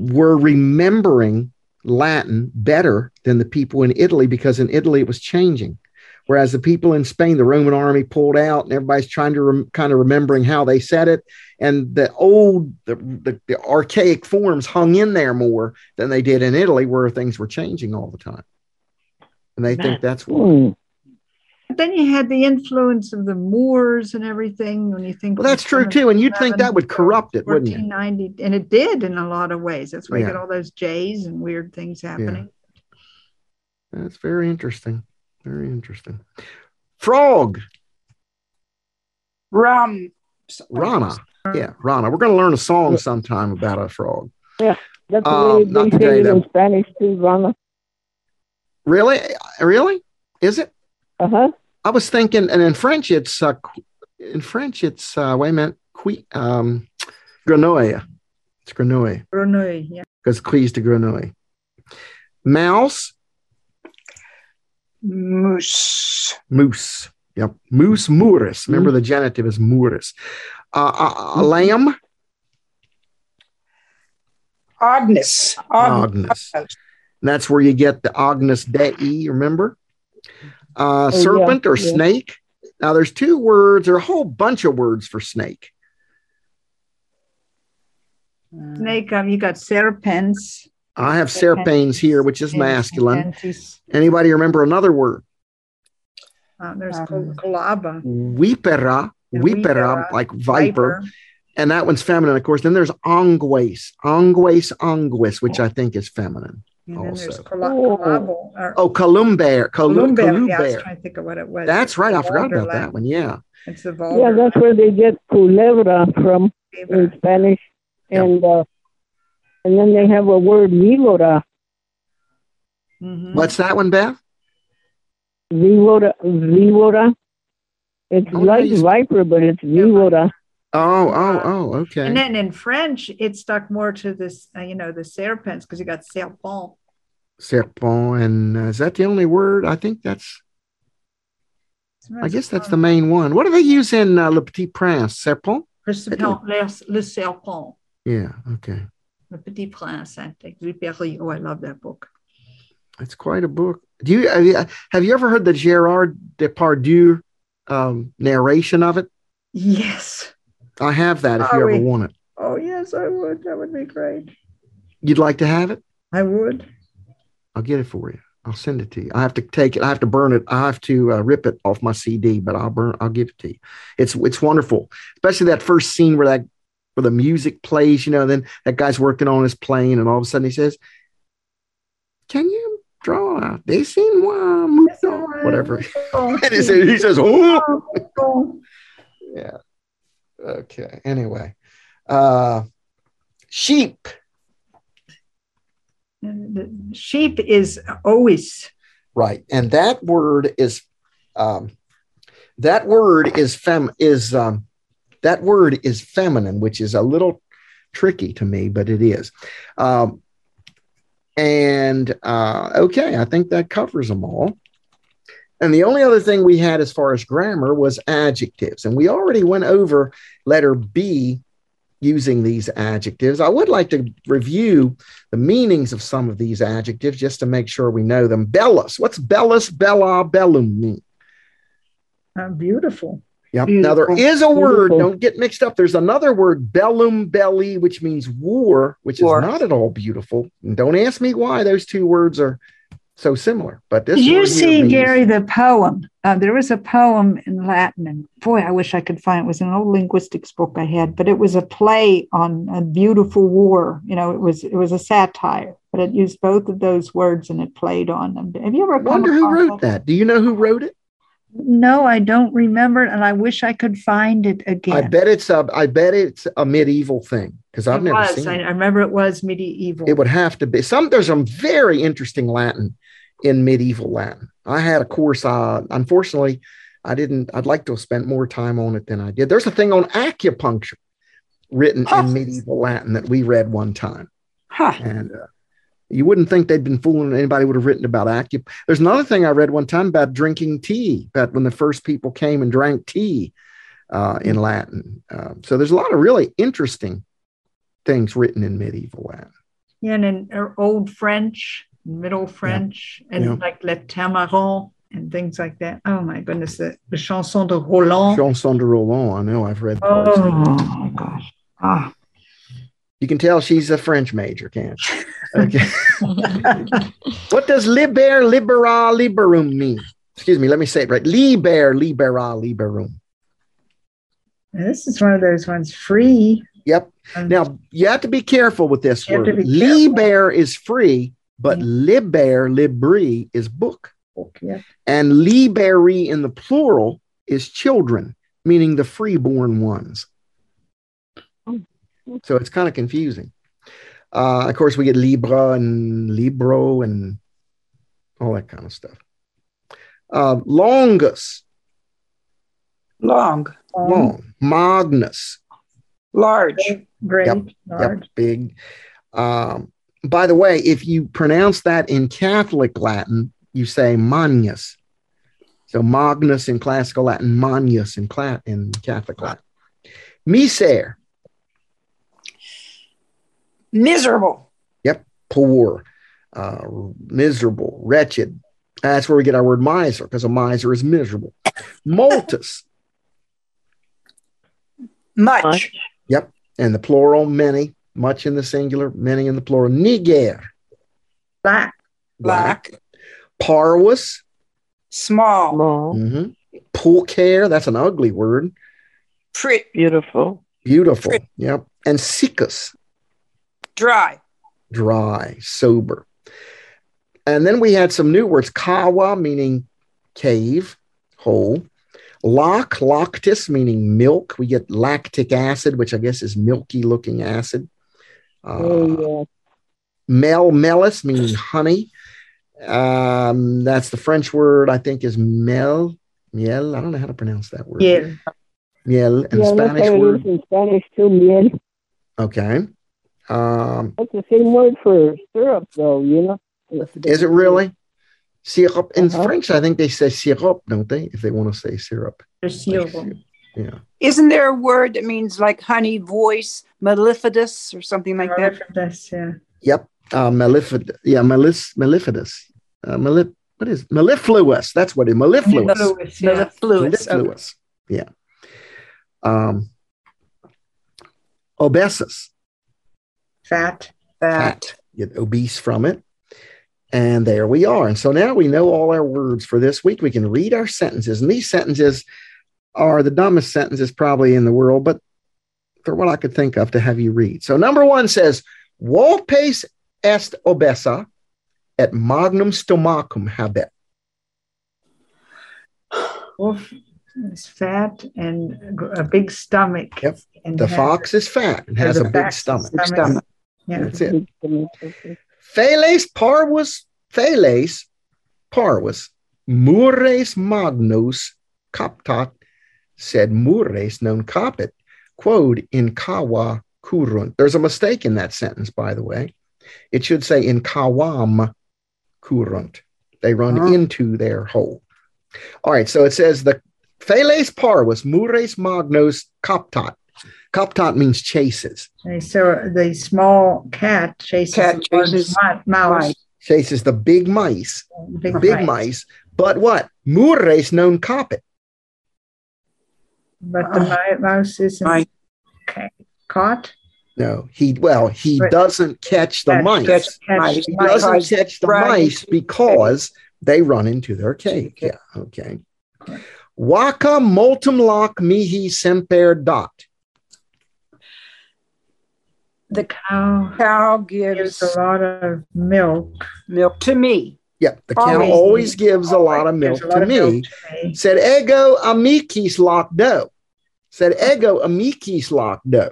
Speaker 2: were remembering Latin better than the people in Italy because in Italy it was changing. Whereas the people in Spain, the Roman army pulled out, and everybody's trying to rem- kind of remembering how they said it, and the old, the, the, the archaic forms hung in there more than they did in Italy, where things were changing all the time. And they think that's why.
Speaker 7: Hmm.
Speaker 4: But then you had the influence of the Moors and everything when you think
Speaker 2: Well, that's true too, and you'd think that would corrupt it, wouldn't you?
Speaker 4: 1490 and it did in a lot of ways that's why you
Speaker 2: Yeah.
Speaker 4: get all those j's and weird things happening Yeah.
Speaker 2: That's very interesting. Very interesting. Frog,
Speaker 6: Rum.
Speaker 2: Rana. Yeah, Rana. We're going to learn a song sometime about a frog.
Speaker 7: Yeah, that's the
Speaker 2: Um,
Speaker 7: way
Speaker 2: not
Speaker 7: they
Speaker 2: today,
Speaker 7: say it in Spanish too, Rana.
Speaker 2: Really? Really? Is it?
Speaker 7: Uh huh.
Speaker 2: I was thinking, and in French, it's uh, in French, it's uh, wait a minute, qui, um, grenouille. It's grenouille
Speaker 4: Grenouille, yeah.
Speaker 2: because cuisse de grenouille. Mouse,
Speaker 6: Moose.
Speaker 2: moose. Yep, moose, murus. Remember the genitive is murus. Uh, uh, uh, lamb,
Speaker 6: Agnes.
Speaker 2: Agnes. And that's where you get the Agnus Dei, remember? Uh,
Speaker 7: Oh, yeah,
Speaker 2: serpent or
Speaker 7: yeah.
Speaker 2: snake. Now, there's two words, or a whole bunch of words for snake.
Speaker 4: snake um, you got serpents
Speaker 2: I have serpents here, which is masculine.
Speaker 4: serpentes.
Speaker 2: Anybody remember another word?
Speaker 4: Uh, there's
Speaker 6: Um,
Speaker 4: col- colaba
Speaker 2: Vipera,
Speaker 4: Yeah,
Speaker 2: vipera,
Speaker 4: vipera,
Speaker 2: like viper, and that one's feminine, of course. Then there's angues, angues, anguis, which I think is feminine.
Speaker 4: And then there's
Speaker 2: also.
Speaker 4: cola-
Speaker 7: Oh.
Speaker 4: colabo or
Speaker 2: Oh, columbaire, colum-
Speaker 4: columbaire. Yeah, I was trying to think of what it was.
Speaker 2: That's right. I forgot about that one. Yeah.
Speaker 4: It's the
Speaker 7: Yeah, that's where they get culebra from in Spanish,
Speaker 2: Yeah.
Speaker 7: and uh, and then they have a word víbora.
Speaker 4: Mhm.
Speaker 2: What's that one, Beth?
Speaker 7: Víbora, víbora. It's
Speaker 2: Oh,
Speaker 7: like
Speaker 2: nice.
Speaker 7: viper, but it's víbora.
Speaker 2: Oh, oh, oh, okay.
Speaker 4: And then in French, it stuck more to this, uh, you know, the serpents because you got serpent.
Speaker 2: Serpent, and uh, is that the only word? I think that's. I guess that's the main one. What do they use in uh, Le Petit Prince? Serpent.
Speaker 4: Le serpent, le, le serpent,
Speaker 2: Yeah. Okay.
Speaker 4: Le Petit Prince, Saint-Exupéry. Oh, I love that book.
Speaker 2: It's quite a book. Do you have you, have you ever heard the Gerard Depardieu um, narration of it?
Speaker 4: Yes.
Speaker 2: I have that. If you
Speaker 4: Oh,
Speaker 2: ever
Speaker 4: we-
Speaker 2: want it,
Speaker 4: Oh, yes, I would. That would be great.
Speaker 2: you'd like to have it.
Speaker 4: I would.
Speaker 2: I'll get it for you. I'll send it to you. I have to take it. I have to burn it. I have to uh, rip it off my CD, but I'll burn. I'll give it to you. It's it's wonderful, especially that first scene where that where the music plays. You know, then that guy's working on his plane, and all of a sudden he says, "Can you draw a dessin moi mouton?" Whatever. <laughs> <laughs> and he says, he says. Oh, <laughs> Yeah. Okay. Anyway, uh, sheep.
Speaker 4: The sheep is always
Speaker 2: Right. And that word is um that word is fem is um that word is feminine, which is a little tricky to me, but it is. Um, and uh, okay, I think that covers them all. And the only other thing we had as far as grammar was adjectives. And we already went over letter B using these adjectives. I would like to review the meanings of some of these adjectives just to make sure we know them. Bellus. What's bellus, bella, bellum mean?
Speaker 4: Uh, beautiful.
Speaker 2: Yep.
Speaker 6: Beautiful.
Speaker 2: Now there is a word, don't get mixed up. There's another word, bellum belly, which means war, which
Speaker 6: War.
Speaker 2: is not at all beautiful. And don't ask me why those two words are so similar. But this
Speaker 4: Did you see,
Speaker 2: means-
Speaker 4: Gary, the poem? Uh, there was a poem in Latin, and boy, I wish I could find it. It was an old linguistics book I had, but it was a play on a beautiful war. You know, it was it was a satire, but it used both of those words and it played on them. Have you ever
Speaker 2: wonder who wrote that. Do you know who wrote it?
Speaker 4: No, I don't remember, and I wish I could find it again.
Speaker 2: I bet it's a I bet it's a medieval thing because I've
Speaker 4: it
Speaker 2: never
Speaker 4: was.
Speaker 2: seen
Speaker 4: I,
Speaker 2: it.
Speaker 4: I remember it was medieval.
Speaker 2: It would have to be some. There's some very interesting Latin in medieval Latin. I had a course. I unfortunately, I didn't. I'd like to have spent more time on it than I did. There's a thing on acupuncture written
Speaker 6: Huh.
Speaker 2: in medieval Latin that we read one time,
Speaker 6: Huh.
Speaker 2: and uh, you wouldn't think they'd been fooling anybody would have written about acupuncture. There's another thing I read one time about drinking tea. About when the first people came and drank tea uh, in Latin. Uh, so there's a lot of really interesting things written in medieval Latin.
Speaker 4: Yeah, and in uh, Old French, Middle French, and
Speaker 2: Yeah.
Speaker 4: like Le Tamarin and things like that. Oh my goodness, the, the Chanson de Roland.
Speaker 2: Chanson de Roland. I know I've read.
Speaker 4: Oh my gosh. Ah,
Speaker 2: You can tell she's a French major, can't you? Okay. <laughs> what does liber, libera, liberum mean? Excuse me, let me say it right. Liber, libera, liberum.
Speaker 4: this is one of those ones free.
Speaker 2: Yep.
Speaker 4: Um,
Speaker 2: Now you have to be careful with this
Speaker 4: You have to
Speaker 2: word. Liber is free, but
Speaker 4: Yeah.
Speaker 2: liber, libri is book.
Speaker 4: yeah.
Speaker 2: And liberi in the plural is children, meaning the freeborn ones. So it's kind of confusing. Uh, of course, we get Libra and Libro and all that kind of stuff. Uh, longus,
Speaker 6: Long.
Speaker 2: Long. Magnus,
Speaker 6: Large.
Speaker 4: Great,
Speaker 2: Yep,
Speaker 4: large.
Speaker 2: Yep, big. Um, by the way, if you pronounce that in Catholic Latin, you say Magnus. So Magnus in classical Latin, Magnus in, cla- in Catholic Latin. Miser,
Speaker 6: Miserable. Yep.
Speaker 2: Poor, uh, miserable, wretched. That's where we get our word miser, because a miser is miserable. Multus,
Speaker 6: Much.
Speaker 5: Yep.
Speaker 2: and the plural, many, much in the singular, many in the plural. Niger,
Speaker 4: Black.
Speaker 6: Black.
Speaker 2: Parvus,
Speaker 6: Small.
Speaker 5: Small.
Speaker 2: mhm. pulcher, that's an ugly word.
Speaker 6: Pretty.
Speaker 5: Beautiful.
Speaker 2: Beautiful.
Speaker 6: Pretty.
Speaker 2: Yep. And siccus,
Speaker 6: Dry.
Speaker 2: dry, sober. And then we had some new words kawa, meaning cave, hole. Lock, lactis, meaning milk. We get lactic acid, which I guess is milky looking acid. Uh,
Speaker 7: Oh,
Speaker 2: mel, melis, meaning honey. Um, that's the French word, I think, is mel. Miel. I don't know how to pronounce that word.
Speaker 4: Yeah.
Speaker 2: Miel.
Speaker 7: yeah.
Speaker 2: And
Speaker 7: Yeah,
Speaker 2: Spanish word.
Speaker 7: in Spanish too, miel.
Speaker 2: Okay. Um,
Speaker 7: That's the same word for syrup, though, you know?
Speaker 2: Is it really? Syrup. In
Speaker 7: Uh-huh.
Speaker 2: French, I think they say syrup, don't they? If they want to say syrup.
Speaker 4: The syrup.
Speaker 2: Yeah.
Speaker 6: Isn't there a word that means like honey voice, mellifidus or something like that?
Speaker 4: That's, yeah.
Speaker 2: Yep. Uh, mellifid. Yeah. Mellis, mellifidus. Uh, mellif- what is mellifluous? That's what it is. Mellifluous.
Speaker 4: Mellifluous, yeah.
Speaker 6: Mellifluous. Okay.
Speaker 2: Yeah. Um, obesus.
Speaker 4: Fat.
Speaker 6: Fat.
Speaker 2: Get obese from it. And there we are. And so now we know all our words for this week. We can read our sentences. And these sentences are the dumbest sentences probably in the world, but they're what I could think of to have you read. So number one says, Volpes est obesa et magnum stomachum habet.
Speaker 4: Wolf is fat and a big stomach.
Speaker 2: Yep.
Speaker 4: And
Speaker 2: The
Speaker 4: has-
Speaker 2: fox is fat and has a big
Speaker 4: fox-
Speaker 2: stomach.
Speaker 6: Big stomach.
Speaker 4: Yeah.
Speaker 2: That's it.
Speaker 7: Okay.
Speaker 2: Feles parvus, feles parvus, mures magnus captat, sed mures non capit, quod in cava kurunt. There's a mistake in that sentence, by the way. It should say in kawam kurunt. They run
Speaker 6: Huh.
Speaker 2: into their hole. All right, so it says the Feles parvus mures magnos kaptot. Kaptot means chases.
Speaker 4: Okay, so the small cat chases
Speaker 6: Cat
Speaker 4: the
Speaker 6: chases
Speaker 4: mi- mouse.
Speaker 6: mice.
Speaker 2: Chases the big mice,
Speaker 4: Big,
Speaker 2: big
Speaker 4: mice.
Speaker 2: mice. But what? Mures non capit.
Speaker 4: But the ah. mi- mouse isn't
Speaker 6: Mice.
Speaker 4: ca- caught.
Speaker 2: No, he well, he
Speaker 4: Right.
Speaker 2: doesn't catch the
Speaker 4: Catch-
Speaker 2: mice.
Speaker 6: catch
Speaker 4: Catch
Speaker 2: he
Speaker 4: mice.
Speaker 2: doesn't catch the
Speaker 6: run
Speaker 2: mice because they run into their cave. Yeah, okay. Waka multum loc mihi semper dot.
Speaker 6: The
Speaker 4: Cow
Speaker 6: cow
Speaker 4: gives
Speaker 6: gives
Speaker 4: a lot of milk.
Speaker 6: milk to me.
Speaker 2: Yeah, the cow
Speaker 6: Always
Speaker 2: always gives a lot of milk
Speaker 4: lot
Speaker 2: to
Speaker 4: of
Speaker 2: me.
Speaker 4: milk to me.
Speaker 2: Said ego amicis loc do. Said ego amicis loc do.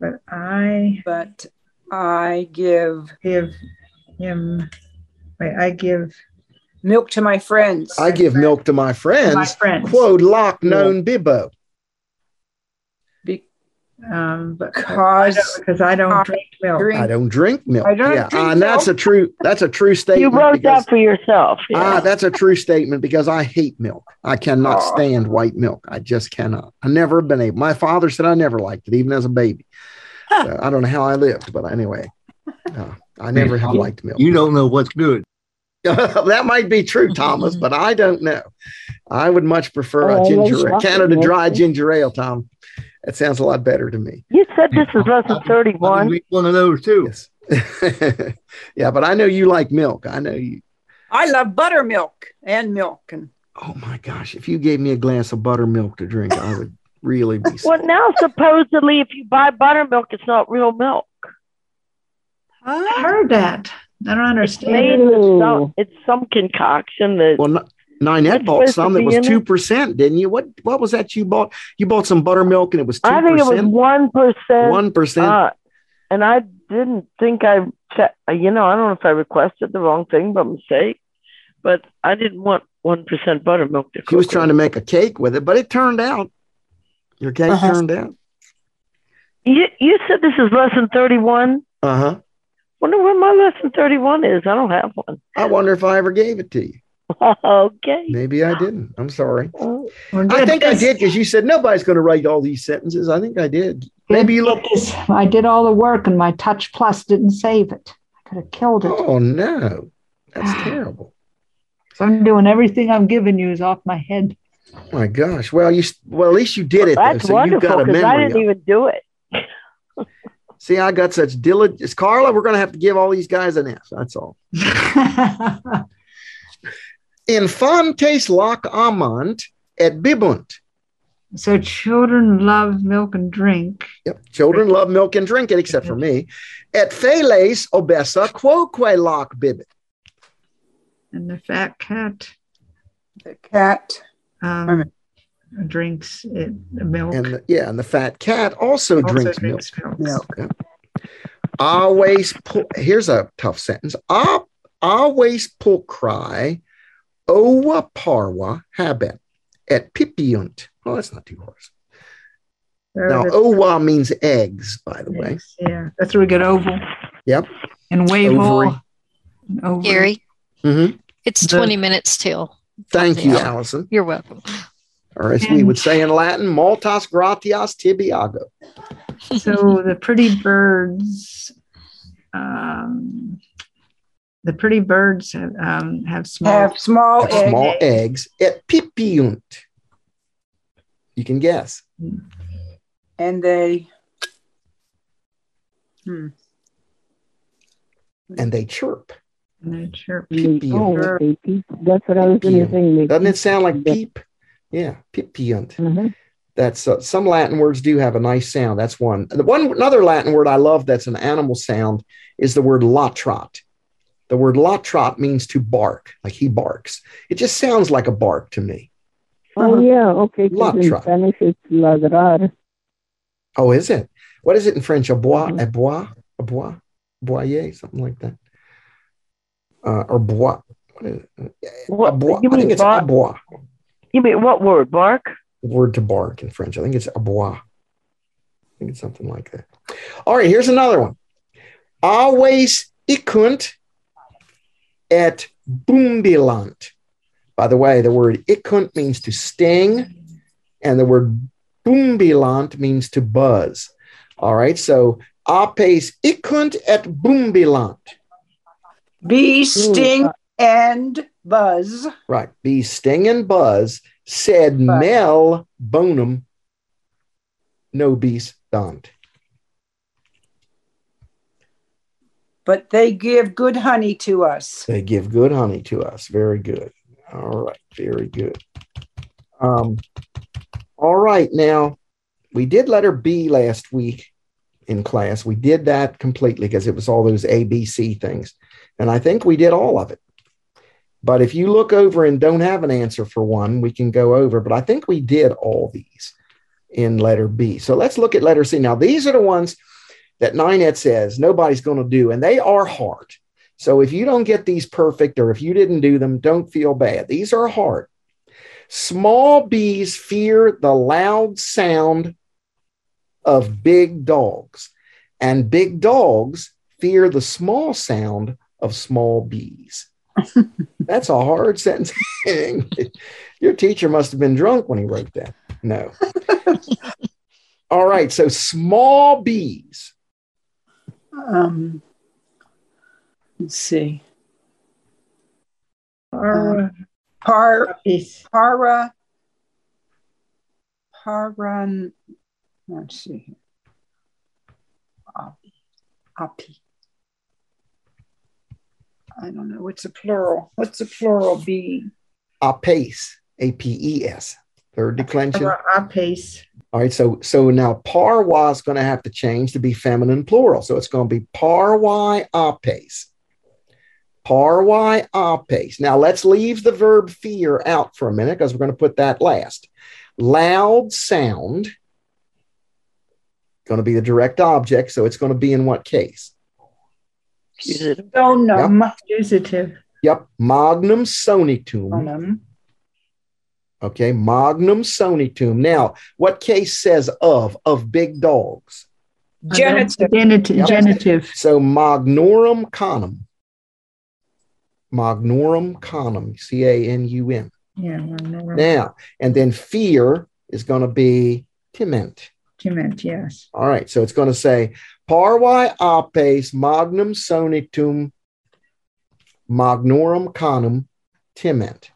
Speaker 4: But I
Speaker 6: But I give
Speaker 4: give him. Wait, I give
Speaker 6: milk to my friends.
Speaker 2: I give milk to my
Speaker 4: my
Speaker 2: friends.
Speaker 4: friends.
Speaker 2: Quod loc non bibbo.
Speaker 4: Um,
Speaker 6: because
Speaker 4: because I don't drink milk.
Speaker 2: I don't drink milk.
Speaker 6: I don't
Speaker 2: yeah,
Speaker 6: drink
Speaker 2: and that's a true. That's a true statement.
Speaker 5: You wrote
Speaker 2: because-
Speaker 5: that for yourself.
Speaker 2: Ah,
Speaker 5: Yeah.
Speaker 2: that's a true statement because I hate milk. I cannot
Speaker 6: Aw.
Speaker 2: stand white milk. I just cannot. I never have been able. My father said I never liked it, even as a baby. So I don't know how I lived, but anyway, uh, I never have liked milk.
Speaker 8: You don't know what's good. <laughs>
Speaker 2: that might be true, Thomas, <laughs> but I don't know. I would much prefer a
Speaker 7: Oh,
Speaker 2: ginger
Speaker 7: that's
Speaker 2: ale, Canada. Dry ginger ale, Tom. That sounds a lot better to me.
Speaker 5: You said this is lesson 31.
Speaker 8: make one of those too.
Speaker 2: Yes. <laughs> yeah, but I know you like milk. I know you.
Speaker 6: I love buttermilk and milk and
Speaker 2: Oh my gosh! If you gave me a glass of buttermilk to drink, I would really be. <laughs>
Speaker 5: Well, now supposedly, if you buy buttermilk, it's not real milk.
Speaker 4: I heard that. I don't
Speaker 5: It's
Speaker 4: understand.
Speaker 5: made with some, it's some concoction that
Speaker 2: Well, N- Ninette bought some that was two percent, didn't you? What What was that you bought? You bought some buttermilk and it was 2%?
Speaker 5: I think it was one percent.
Speaker 2: One percent.
Speaker 5: Uh, and I didn't think I, che- you know, I don't know if I requested the wrong thing by mistake, but I didn't want one percent buttermilk to
Speaker 2: She was trying to make a cake with it, but it turned out. Your cake
Speaker 6: Uh-huh.
Speaker 2: turned out.
Speaker 5: You you said this is lesson thirty-one.
Speaker 2: Uh huh.
Speaker 5: Wonder where my lesson thirty-one is. I don't have one.
Speaker 2: I wonder if I ever gave it to you. <laughs>
Speaker 5: okay.
Speaker 2: Maybe I didn't. I'm sorry.
Speaker 5: Oh,
Speaker 4: Well,
Speaker 2: I
Speaker 4: good.
Speaker 2: think I did because you said nobody's going to write all these sentences. I think I did.
Speaker 4: good.
Speaker 2: Maybe you look.
Speaker 4: This- I did all the work and my Touch Plus didn't save it. I could have killed it.
Speaker 2: Oh no, that's <sighs> terrible.
Speaker 4: So I'm doing everything I'm giving you is off my head.
Speaker 2: Oh, My gosh. Well, you well at least you did it though,
Speaker 5: That's
Speaker 2: so you've got
Speaker 5: wonderful
Speaker 2: a
Speaker 5: because I didn't
Speaker 2: of
Speaker 5: even do it. <laughs>
Speaker 2: See, I got such diligence. Carla, we're going to have to give all these guys an F. That's all. <laughs> Infantes lac amant et bibunt.
Speaker 4: so children love milk and drink.
Speaker 2: Yep. Children love milk and drink it, except for me. Et feles obesa quoque loc bibit.
Speaker 4: And the fat cat
Speaker 6: the cat.
Speaker 4: um, drinks it, milk.
Speaker 2: And the- yeah, and the fat cat also,
Speaker 4: Also
Speaker 2: drinks milk.
Speaker 4: milk.
Speaker 6: Milk.
Speaker 2: Yep. Always pull, here's a tough sentence. Ah, always pulcri owa parwa habet et pipiunt. Oh, that's not too hard.
Speaker 4: They're
Speaker 2: Now,
Speaker 4: the
Speaker 2: owa means eggs, by the way.
Speaker 4: Yeah, that's where we get oval.
Speaker 2: Yep.
Speaker 4: And wave
Speaker 2: Ovary.
Speaker 4: all. Ovary.
Speaker 9: Gary,
Speaker 2: hmm
Speaker 9: it's
Speaker 4: The-
Speaker 9: 20 minutes till.
Speaker 2: Thank you,
Speaker 9: Yeah.
Speaker 2: Allison.
Speaker 9: You're welcome.
Speaker 2: Or as we would say in Latin, multas gratias tibiago.
Speaker 4: So the pretty birds, um, the pretty birds have, um, have small.
Speaker 6: Have small
Speaker 2: Have
Speaker 6: eggs.
Speaker 2: small eggs et pipiunt. You can guess.
Speaker 6: and they hmm,
Speaker 2: And they chirp.
Speaker 4: and they chirp.
Speaker 2: Pipiunt.
Speaker 7: Oh. Peep. That's what I was going to say.
Speaker 2: Doesn't it sound like peep? Yeah, pipiunt.
Speaker 7: Uh-huh.
Speaker 2: That's uh, some Latin words do have a nice sound. That's one. The one another Latin word I love that's an animal sound is the word latrot. The word latrot means to bark, like he barks. It just sounds like a bark to me.
Speaker 7: Oh, yeah. Okay. 'cause in Spanish, it's ladrar.
Speaker 2: Oh, is it? What is it in French? A bois,
Speaker 7: Mhm.
Speaker 2: a bois, a bois, boyer, something like that. Uh, or bois. What is it?
Speaker 5: What,
Speaker 2: bois.
Speaker 5: you
Speaker 2: I think
Speaker 5: mean
Speaker 2: it's
Speaker 5: bark?
Speaker 2: abois.
Speaker 5: You mean what word? Bark?
Speaker 2: The word to bark in French. I think it's abois. I think it's something like that. All right, here's another one. Always ikunt et bumbilant. By the way, the word ikunt means to sting, and the word bumbilant means to buzz. All right, so apes ikunt et bumbilant.
Speaker 6: Be sting, and buzz.
Speaker 2: Right, be sting and buzz, said
Speaker 6: Buzz.
Speaker 2: mel bonum nobis dant.
Speaker 6: But they give good honey to us.
Speaker 2: They give good honey to us. Very good. All right. Very good. Um, all right. Now, we did letter B last week in class. We did that completely because it was all those A, B, C things. And I think we did all of it. But if you look over and don't have an answer for one, we can go over. But I think we did all these in letter B. So let's look at letter C. Now, these are the ones that Ninette says nobody's going to do, and they are hard. So if you don't get these perfect or if you didn't do them, don't feel bad. These are hard. Small bees fear the loud sound of big dogs, and big dogs fear the small sound of small bees. <laughs> That's a hard sentence. <laughs> Your teacher must have been drunk when he wrote that. No. <laughs> All right. So small bees.
Speaker 6: Um, let's see.
Speaker 4: Or
Speaker 6: Par,
Speaker 4: is
Speaker 6: para, paran, let's see. here. Api, api. I don't know. What's a plural? What's a plural be?
Speaker 2: Apes. A P E S. Third declension.
Speaker 4: or apes.
Speaker 2: All right, so so now parwa is going to have to change to be feminine plural. So it's going to be parwai apes. Parwai apes. Now let's leave the verb fear out for a minute because we're going to put that last. Loud sound going to be the direct object. So it's going to be in what case?
Speaker 5: Accusative.
Speaker 6: Donum.
Speaker 4: Accusative.
Speaker 2: Yep, magnum sonitum.
Speaker 6: Donum.
Speaker 2: Okay, magnum sonitum. Now, what case says of of big dogs?
Speaker 6: Genitive.
Speaker 4: Genitive.
Speaker 2: Yep.
Speaker 4: Genitive.
Speaker 2: So magnorum conum. Magnorum conum, C A N U M.
Speaker 4: Yeah. well,
Speaker 2: Now, and then fear is going to be timent.
Speaker 4: Timent, yes.
Speaker 2: All right, so it's going to say parvae apes magnum sonitum magnorum conum timent.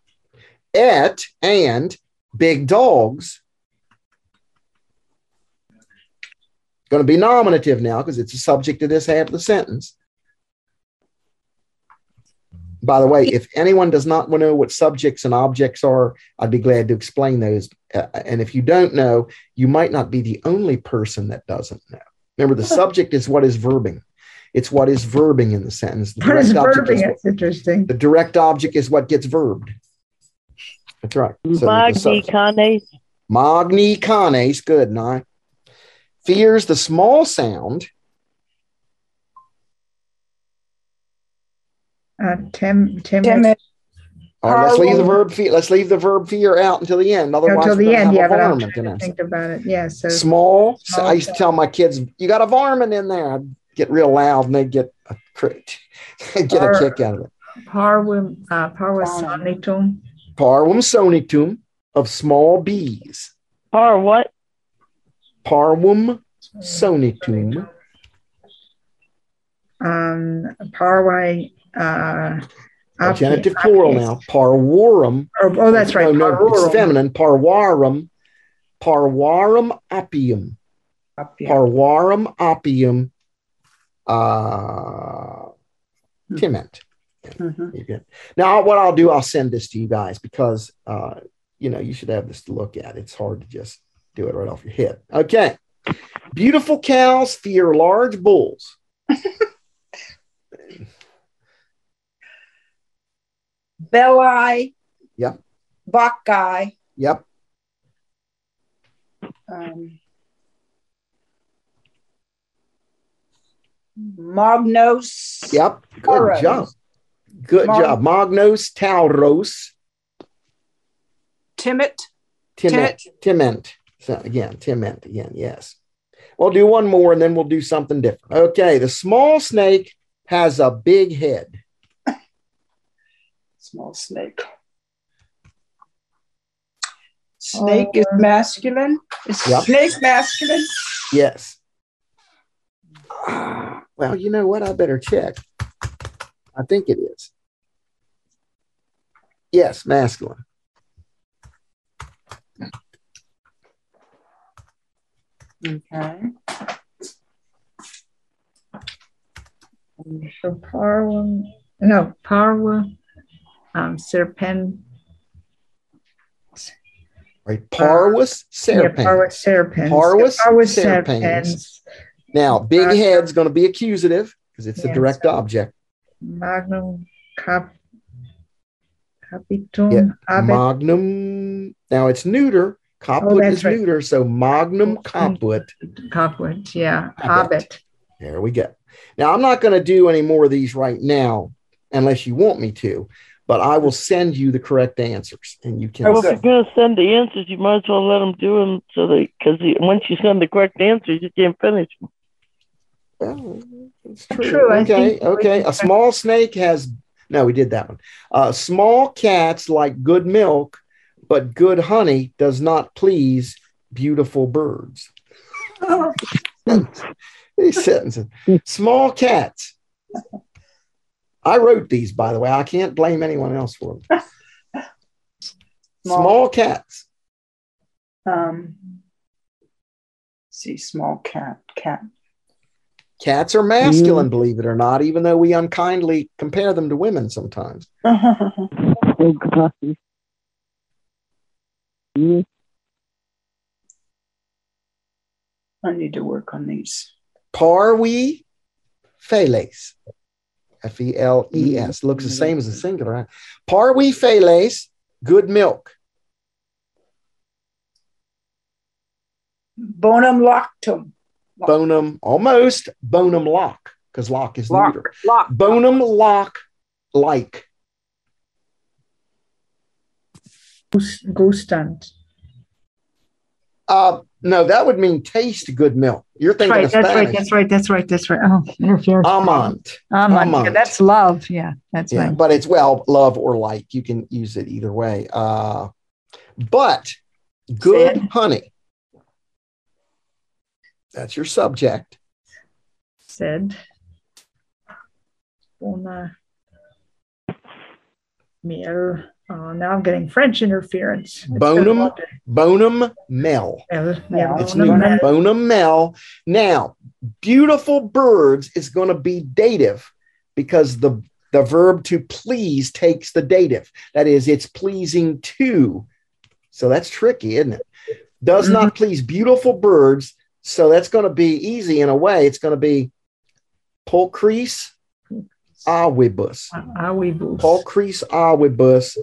Speaker 2: Et and big dogs. Going to be nominative now because it's the subject of this half of the sentence. By the way, if anyone does not want to know what subjects and objects are, I'd be glad to explain those. Uh, and if you don't know, you might not be the only person that doesn't know. Remember, the subject is what is verbing. It's what is verbing in the sentence. The
Speaker 4: What is
Speaker 2: direct object
Speaker 4: verbing?
Speaker 2: is
Speaker 4: That's interesting.
Speaker 2: the direct object is what gets verbed. That's right. So
Speaker 5: Magni
Speaker 2: subject-
Speaker 5: Kane.
Speaker 2: Magni canes, good, nine. Fears the small sound.
Speaker 4: Uh, tem, tim,
Speaker 6: Timid.
Speaker 2: All right, let's leave the verb fear. Let's leave the verb fear out until the end. Otherwise,
Speaker 4: until the end. Yeah, but I'm
Speaker 2: varmint in
Speaker 4: trying to think about it. Yeah. So
Speaker 2: Small. so
Speaker 4: Small
Speaker 2: I used to tell my kids, "You got a varmint in there." I'd get real loud, and they'd get a crit, they'd <laughs> get a kick out of it.
Speaker 4: parvum, uh, parvasonitum.
Speaker 2: Parvum sonitum of small bees.
Speaker 5: Par what?
Speaker 2: Parvum sonitum
Speaker 4: Um, parwai. Uh,
Speaker 2: A
Speaker 4: api-
Speaker 2: genitive plural now. Parvorum.
Speaker 4: Or, oh, that's right.
Speaker 2: No, no,
Speaker 4: parvorum.
Speaker 2: it's feminine. Parvarum. Parvarum opium.
Speaker 6: Api.
Speaker 2: Parvarum opium. Uh, timent.
Speaker 6: Mhm.
Speaker 2: Get- Now, what I'll do, I'll send this to you guys because, uh, you know, you should have this to look at. It's hard to just do it right off your head. Okay. Beautiful cows fear large bulls. <laughs>
Speaker 6: Belli.
Speaker 2: Yep.
Speaker 6: Bacchae.
Speaker 2: Yep.
Speaker 6: Um, Magnos.
Speaker 2: Yep. Good
Speaker 6: Tauros.
Speaker 2: job. Good
Speaker 6: Mag-
Speaker 2: job. Magnos tauros.
Speaker 6: Timid.
Speaker 2: Timent. Timent. So again, timent again. Yes. We'll do one more and then we'll do something different. Okay. The small snake has a big head. <laughs>
Speaker 6: Small snake. Snake is uh, masculine. Is
Speaker 2: Yep.
Speaker 6: snake masculine?
Speaker 2: Yes. <sighs> Well, you know what? I better check. I think it is. Yes, masculine.
Speaker 6: Okay.
Speaker 4: So Parwa, no, Parwa, um, Serpent,
Speaker 2: Right. Parwas
Speaker 4: yeah,
Speaker 2: serpens.
Speaker 4: Parwa Serpens.
Speaker 2: Parwas
Speaker 4: Parwa
Speaker 2: serpens. Now, big
Speaker 4: Uh,
Speaker 2: head's going to be accusative because it's a direct object.
Speaker 4: Magnum Cap, Capitum,
Speaker 2: Yeah,
Speaker 4: Abet,
Speaker 2: Magnum. Now it's neuter. Caput
Speaker 4: Oh,
Speaker 2: is
Speaker 4: right.
Speaker 2: neuter, so magnum
Speaker 4: Oh,
Speaker 2: caput.
Speaker 4: Caput, yeah,
Speaker 2: Abet.
Speaker 4: Abet.
Speaker 2: There we go. Now I'm not going to do any more of these right now, unless you want me to. But I will send you the correct answers, and you can.
Speaker 5: Well, if you're going to send the answers, you might as well let them do them so they, because once you send the correct answers, you can't finish them.
Speaker 2: Well, it's true.
Speaker 4: True,
Speaker 2: okay,
Speaker 4: think-
Speaker 2: okay. A small snake has no. We did that one. Uh, small cats like good milk, but good honey does not please beautiful birds. These sentences. Small cats. I wrote these, by the way. I can't blame anyone else for them.
Speaker 6: Small.
Speaker 2: Small cats.
Speaker 6: Um, see, small cat, cat.
Speaker 2: Cats are masculine, believe it or not, even though we unkindly compare them to women sometimes.
Speaker 7: Oh God. Mm,
Speaker 6: I need to work on these.
Speaker 2: Parvi feles. F E L E S. Looks the same as the singular. Right? Parvi feles, good milk.
Speaker 6: Bonum loctum.
Speaker 2: Bonum, almost bonum lock, because lock is
Speaker 6: Lock.
Speaker 2: neuter.
Speaker 6: Lock.
Speaker 2: Bonum lock like.
Speaker 4: Gus- Gustand.
Speaker 2: Uh, no, that would mean taste good milk. You're
Speaker 4: That's
Speaker 2: thinking
Speaker 4: right,
Speaker 2: of
Speaker 4: that's right,
Speaker 2: Spanish.
Speaker 4: that's right, that's right, that's right. Oh, you're, you're
Speaker 2: Amant.
Speaker 4: Amant. Yeah, that's love. Yeah, that's
Speaker 2: Yeah,
Speaker 4: right.
Speaker 2: but it's well, love or like. You can use it either way. Uh, but good
Speaker 4: Said.
Speaker 2: honey. That's your subject.
Speaker 4: Said. Bona. Miel. Oh, now I'm getting French interference. It's
Speaker 2: Bonum.
Speaker 4: been a lot-
Speaker 2: Bonum mel.
Speaker 4: Miel, yeah,
Speaker 2: It's
Speaker 4: bonum
Speaker 2: new.
Speaker 4: mel.
Speaker 2: Bonum mel. Now, beautiful birds is going to be dative because the the verb to please takes the dative. That is, it's pleasing to. So that's tricky, isn't it? Does not mm-hmm. please beautiful birds. So that's going to be easy in a way. It's going to be pulchris awibus.
Speaker 4: Awibus.
Speaker 2: Pulchris awibus,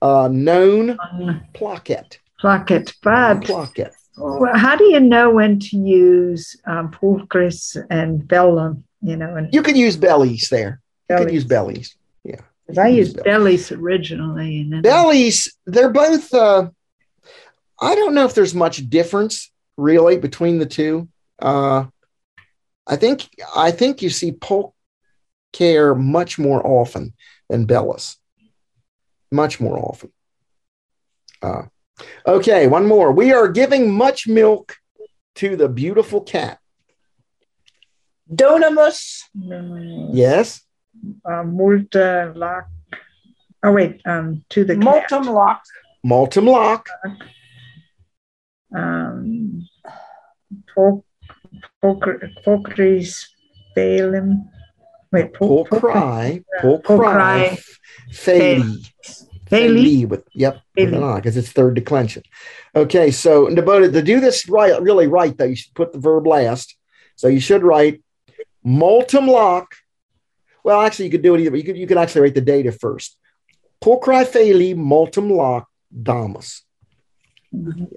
Speaker 2: uh, known
Speaker 4: On
Speaker 2: placet.
Speaker 4: Placet. But
Speaker 2: Placet.
Speaker 4: well, how do you know when to use um, pulchris and vellum? You know, and
Speaker 2: You can use bellies there. You
Speaker 4: can
Speaker 2: use bellies?
Speaker 4: Yeah. I
Speaker 2: use
Speaker 4: used bellies originally, and then
Speaker 2: bellies they're both uh i don't know if there's much difference really between the two uh i think i think you see polk care much more often than bellis much more often uh okay one more we are giving much milk to the beautiful cat
Speaker 6: Donamus.
Speaker 2: Yes
Speaker 4: uh, multa lock. Oh wait, um, to the cat.
Speaker 6: Multum lock.
Speaker 2: multum lock
Speaker 4: um, Pul- Pulchri- Pulchris Phalim. Wait, Pul-
Speaker 2: pulchri
Speaker 4: Pulchri
Speaker 2: pulchri feli
Speaker 4: Phaley.
Speaker 2: with yep because it's third declension. Okay, so devoted to do this right, really right though, you should put the verb last. So you should write multum lock. Well, actually, you could do it either. You could you could actually write the data first. Pulchri feli multum lock damus.
Speaker 4: Mhm.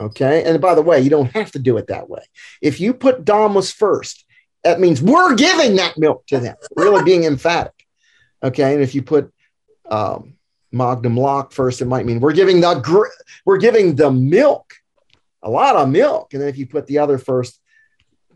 Speaker 2: Okay, and by the way, you don't have to do it that way. If you put damus first, that means we're giving that milk to them. Really being emphatic. Okay, and if you put um, Magnum Lock first, it might mean we're giving the gr- we're giving the milk a lot of milk. And then if you put the other first,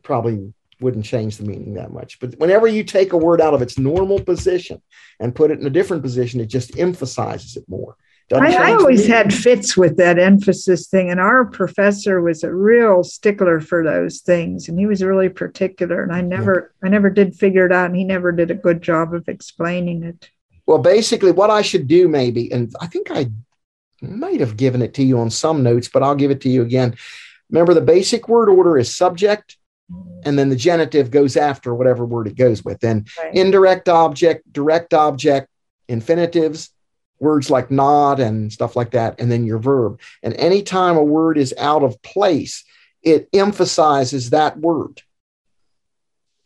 Speaker 2: probably wouldn't change the meaning that much. But whenever you take a word out of its normal position and put it in a different position, it just emphasizes it more.
Speaker 4: I, I always had fits with that emphasis thing, and our professor was a real stickler for those things, and he was really particular. And I never, I never did figure it out, and he never did a good job of explaining it.
Speaker 2: Well, basically, what I should do, maybe, and I think I might have given it to you on some notes, but I'll give it to you again. Remember, the basic word order is subject, and then the genitive goes after whatever word it goes with. Then
Speaker 4: Right.
Speaker 2: indirect object, direct object, infinitives, words like not and stuff like that, and then your verb. And anytime a word is out of place, it emphasizes that word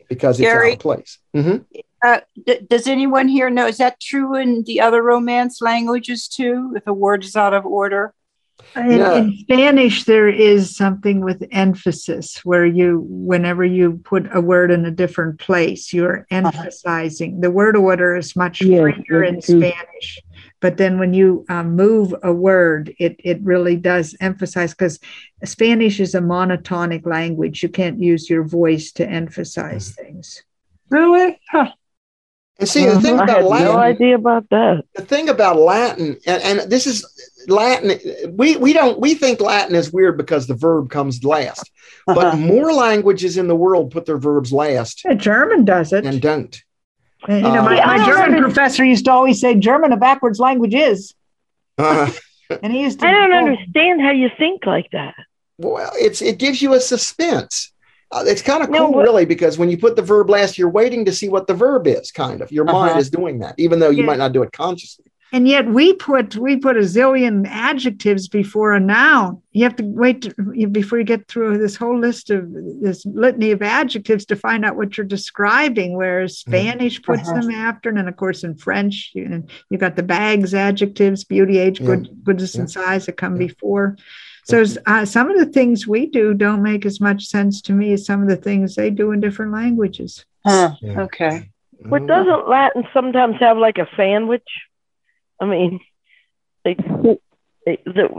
Speaker 2: because it's
Speaker 6: Gary?
Speaker 2: out of place. Mhm.
Speaker 6: Uh, d- does anyone here know? Is that true in the other Romance languages too? If a word is out of order,
Speaker 4: In,
Speaker 2: Yeah.
Speaker 4: in Spanish, there is something with emphasis where you, whenever you put a word in a different place, you're emphasizing. The word order is much
Speaker 7: Yes,
Speaker 4: freer in. Spanish, but then when you um, move a word, it it really does emphasize because Spanish is a monotonic language. You can't use your voice to emphasize things.
Speaker 6: really? Huh.
Speaker 2: And see, the thing
Speaker 5: I
Speaker 2: about
Speaker 5: had
Speaker 2: Latin,
Speaker 5: no idea about that.
Speaker 2: the thing about Latin, and, and this is Latin, we, we don't, we think Latin is weird because the verb comes last, but
Speaker 6: Uh-huh.
Speaker 2: more languages in the world put their verbs last
Speaker 4: Yeah, German does it.
Speaker 2: and don't.
Speaker 4: And, you know, my,
Speaker 2: Uh,
Speaker 4: my German
Speaker 5: don't
Speaker 4: professor used to always say German a backwards language is,
Speaker 2: Uh, <laughs>
Speaker 4: and he used to.
Speaker 5: I don't understand how you think like that.
Speaker 2: well, it's, it gives you a suspense. Uh, it's kind of
Speaker 5: No,
Speaker 2: cool,
Speaker 5: what-
Speaker 2: really, because when you put the verb last, you're waiting to see what the verb is, kind of. Your mind
Speaker 6: Uh-huh.
Speaker 2: is doing that, even though you
Speaker 4: Yeah.
Speaker 2: might not do it consciously.
Speaker 4: And yet we put we put a zillion adjectives before a noun. You have to wait to, before you get through this whole list of this litany of adjectives to find out what you're describing. Whereas
Speaker 2: Mhm.
Speaker 4: Spanish puts
Speaker 6: Uh-huh.
Speaker 4: them after, and then of course in French, you, and you got the bags adjectives, beauty, age,
Speaker 2: Yeah.
Speaker 4: good, goodness, and size that come
Speaker 2: Yeah.
Speaker 4: before. So uh, some of the things we do don't make as much sense to me as some of the things they do in different languages.
Speaker 6: Huh.
Speaker 2: Yeah.
Speaker 6: Okay.
Speaker 5: But doesn't Latin sometimes have like a sandwich? I mean, like the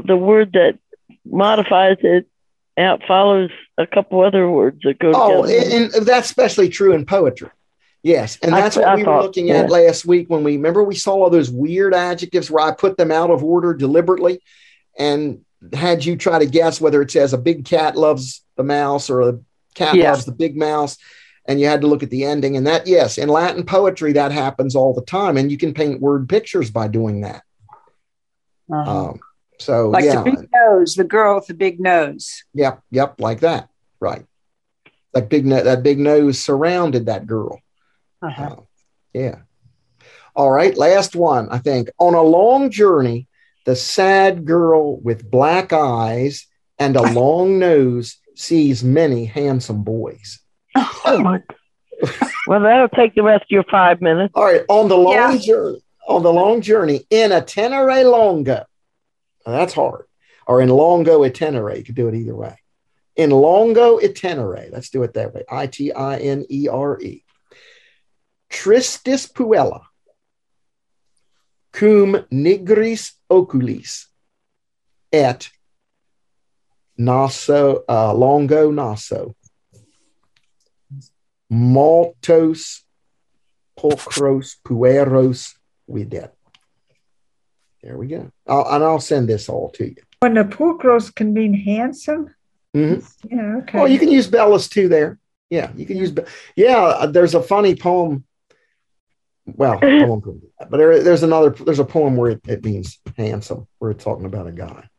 Speaker 5: the word that modifies it out follows a couple other words that go
Speaker 2: Oh,
Speaker 5: together.
Speaker 2: and, and that's especially true in poetry. Yes, and
Speaker 5: I-
Speaker 2: that's what
Speaker 5: I
Speaker 2: we were
Speaker 5: thought,
Speaker 2: looking at last week when we remember we saw all those weird adjectives where I put them out of order deliberately and had you try to guess whether it says a big cat loves the mouse or a cat
Speaker 6: Yeah.
Speaker 2: loves the big mouse. And you had to look at the ending. And that, yes, in Latin poetry, that happens all the time. And you can paint word pictures by doing that.
Speaker 6: Uh-huh.
Speaker 2: Um, so,
Speaker 6: like
Speaker 2: yeah,
Speaker 6: the big nose, the girl with the big nose.
Speaker 2: yep, yep, like that. Right. That big, no- that big nose surrounded that girl.
Speaker 6: Uh-huh.
Speaker 2: Oh, yeah. All right. Last one, I think. On a long journey, the sad girl with black eyes and a <laughs> long nose sees many handsome boys.
Speaker 5: Oh my! well, that'll take the rest of your five minutes.
Speaker 2: All right. On the long
Speaker 6: Yeah.
Speaker 2: journey, on the long journey, in itinere longo. Now, that's hard. Or in longo itinere. You could do it either way. In longo itinere. Let's do it that way. I T I N E R E. Tristis puella. Cum nigris oculis. Et naso, uh, longo naso. Maltos pulchros pueros videt. There we go. I'll, and I'll send this all to you.
Speaker 4: When the pulchros can mean handsome.
Speaker 2: Mhm.
Speaker 4: Yeah, okay.
Speaker 2: Oh, you can use Bellis too there. Yeah, you can use. Be- Yeah, there's a funny poem. Well, I <laughs> won't go into that, but there, there's another. There's a poem where it, it means handsome. Where it's talking about a guy,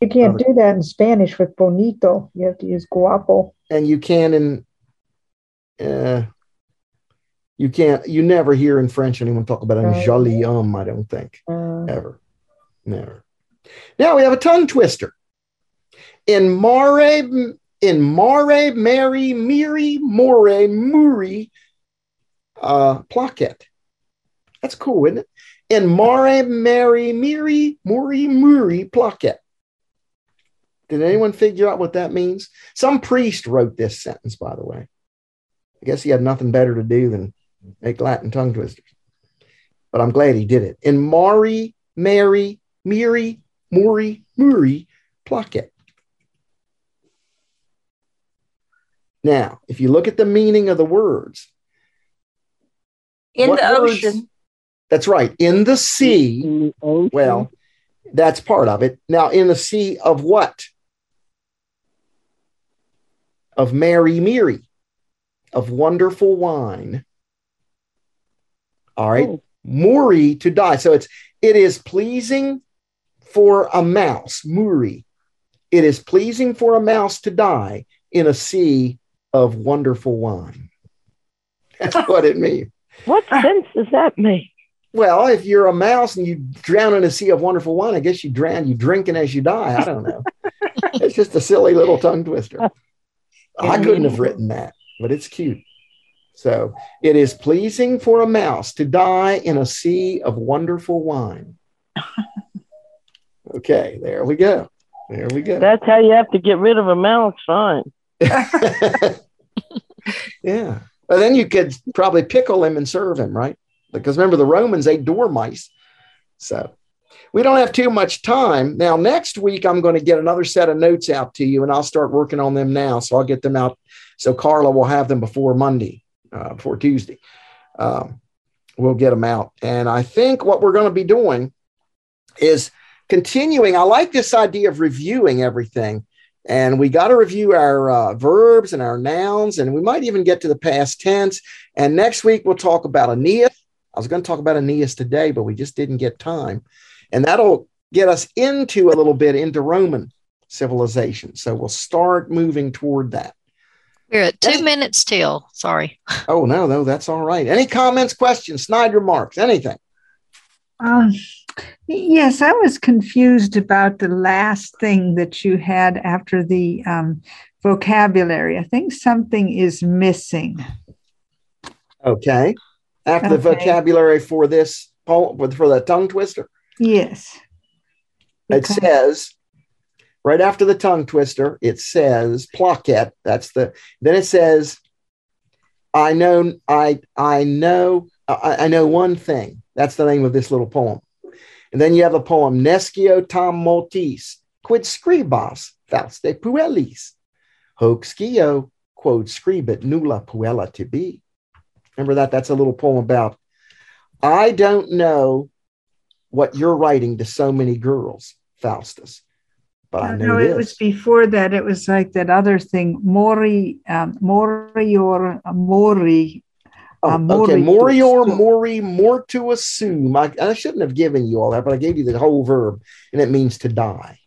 Speaker 4: You can't do that in Spanish with bonito. You have to use guapo.
Speaker 2: and you can in. Uh, you can't. You never hear in French anyone talk about
Speaker 4: Right.
Speaker 2: joli homme. I don't think.
Speaker 4: Uh,
Speaker 2: ever. Never. Now we have a tongue twister. In Mare, in Mare, Mary, Miri, More, Muri, uh, placet. That's cool, isn't it? In Mare, Mary, Miri, Muri, Muri, placet. Did anyone figure out what that means? Some priest wrote this sentence, by the way. I guess he had nothing better to do than make Latin tongue twisters. But I'm glad he did it. In Mari, Mary, Miri, Mori, Muri, placet. Now, if you look at the meaning of the words,
Speaker 6: In
Speaker 2: what
Speaker 6: the
Speaker 2: words-
Speaker 6: ocean.
Speaker 2: That's right. In the sea,
Speaker 7: In the
Speaker 2: well, that's part of it. Now, in the sea of what? Of Mary Miri, of wonderful wine. All right.
Speaker 7: Oh,
Speaker 2: Muri to die. So it's it is pleasing for a mouse, Muri. It is pleasing for a mouse to die in a sea of wonderful wine. <laughs> That's <laughs> what it means.
Speaker 5: What ah. sense does that make?
Speaker 2: Well, if you're a mouse and you drown in a sea of wonderful wine, I guess you drown, you drinking as you die. I don't know. <laughs> it's just a silly little tongue twister. I couldn't have written that, but it's cute. So it is pleasing for a mouse to die in a sea of wonderful wine. <laughs> Okay, there we go. There we go.
Speaker 5: That's how you have to get rid of a mouse. Fine. <laughs>
Speaker 2: yeah. Well, then you could probably pickle him and serve him, right? Because remember, the Romans ate dormice. So we don't have too much time. Now, next week, I'm going to get another set of notes out to you, and I'll start working on them now. So I'll get them out. So Carla will have them before Monday, uh, before Tuesday. Um, we'll get them out. And I think what we're going to be doing is continuing. I like this idea of reviewing everything. And we got to review our uh, verbs and our nouns, and we might even get to the past tense. And next week, we'll talk about Aeneas. I was going to talk about Aeneas today, but we just didn't get time. And that'll get us into a little bit into Roman civilization. So we'll start moving toward that.
Speaker 8: We're at two
Speaker 2: Hey.
Speaker 8: minutes till. Sorry.
Speaker 2: Oh, no, no, that's all right. Any comments, questions, snide remarks, anything?
Speaker 4: Um, yes, I was confused about the last thing that you had after the um, vocabulary. I think something is missing.
Speaker 2: Okay. After the vocabulary for this, poem- for the tongue twister,
Speaker 4: Yes.
Speaker 2: it
Speaker 4: Okay.
Speaker 2: says right after the tongue twister, it says placet. That's the then it says, I know, I I know, I, I know one thing. That's the name of this little poem. And then you have the poem Nescio tam multis, quid scribas, fauste puellis, hoc scio, quod scribit nulla puella tibi. Remember that? That's a little poem about, I don't know what you're writing to so many girls, Faustus, but I know this.
Speaker 4: it was before that. It was like that other thing, Mori, um, Morior, Mori.
Speaker 2: Oh,
Speaker 4: uh,
Speaker 2: okay,
Speaker 4: mori
Speaker 2: morior, mori, more to assume. I, I shouldn't have given you all that, but I gave you the whole verb, and it means to die.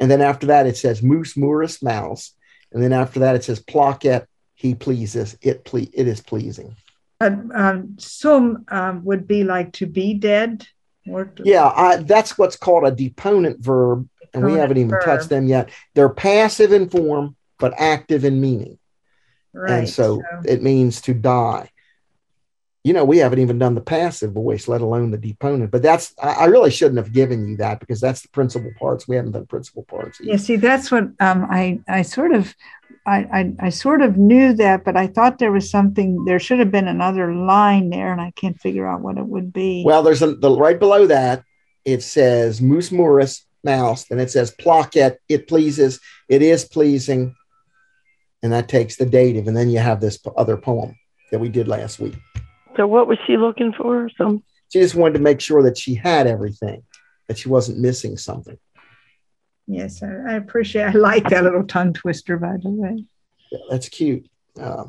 Speaker 2: And then after that, it says moose, murus, mouse. And then after that, it says placet, he pleases, it ple- it is pleasing.
Speaker 4: Uh, um, sum um, would be like to be dead.
Speaker 2: Yeah, I, that's what's called a deponent verb, and we haven't even
Speaker 4: verb.
Speaker 2: touched them yet. They're passive in form, but active in meaning.
Speaker 4: Right.
Speaker 2: and so, it means to die. You know, we haven't even done the passive voice, let alone the deponent. But that's I, I really shouldn't have given you that because that's the principal parts. We haven't done principal parts.
Speaker 4: Yeah, see, that's what um, I I sort of I, I I sort of knew that, but I thought there was something. There should have been another line there, and I can't figure out what it would be.
Speaker 2: Well, there's a, the right below that. It says moose morris mouse, and it says placet. It pleases. It is pleasing, and that takes the dative, and then you have this other poem that we did last week.
Speaker 5: So what was she looking for? Some
Speaker 2: She just wanted to make sure that she had everything, that she wasn't missing something.
Speaker 4: Yes, I, I appreciate. I like that little tongue twister, by the way.
Speaker 2: Yeah, that's cute. Uh,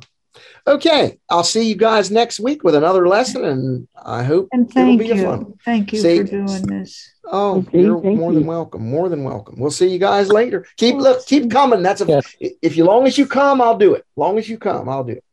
Speaker 2: okay, I'll see you guys next week with another lesson, and I hope
Speaker 4: And
Speaker 2: it'll
Speaker 4: thank
Speaker 2: be a
Speaker 4: you,
Speaker 2: fun.
Speaker 4: thank you
Speaker 2: See-
Speaker 4: for doing this.
Speaker 2: Oh,
Speaker 7: Okay,
Speaker 2: you're
Speaker 7: thank
Speaker 2: more
Speaker 7: you.
Speaker 2: than welcome. More than welcome. We'll see you guys later. Keep look, keep coming. That's a
Speaker 3: Yes.
Speaker 2: if you long as you come, I'll do it. Long as you come, I'll do it.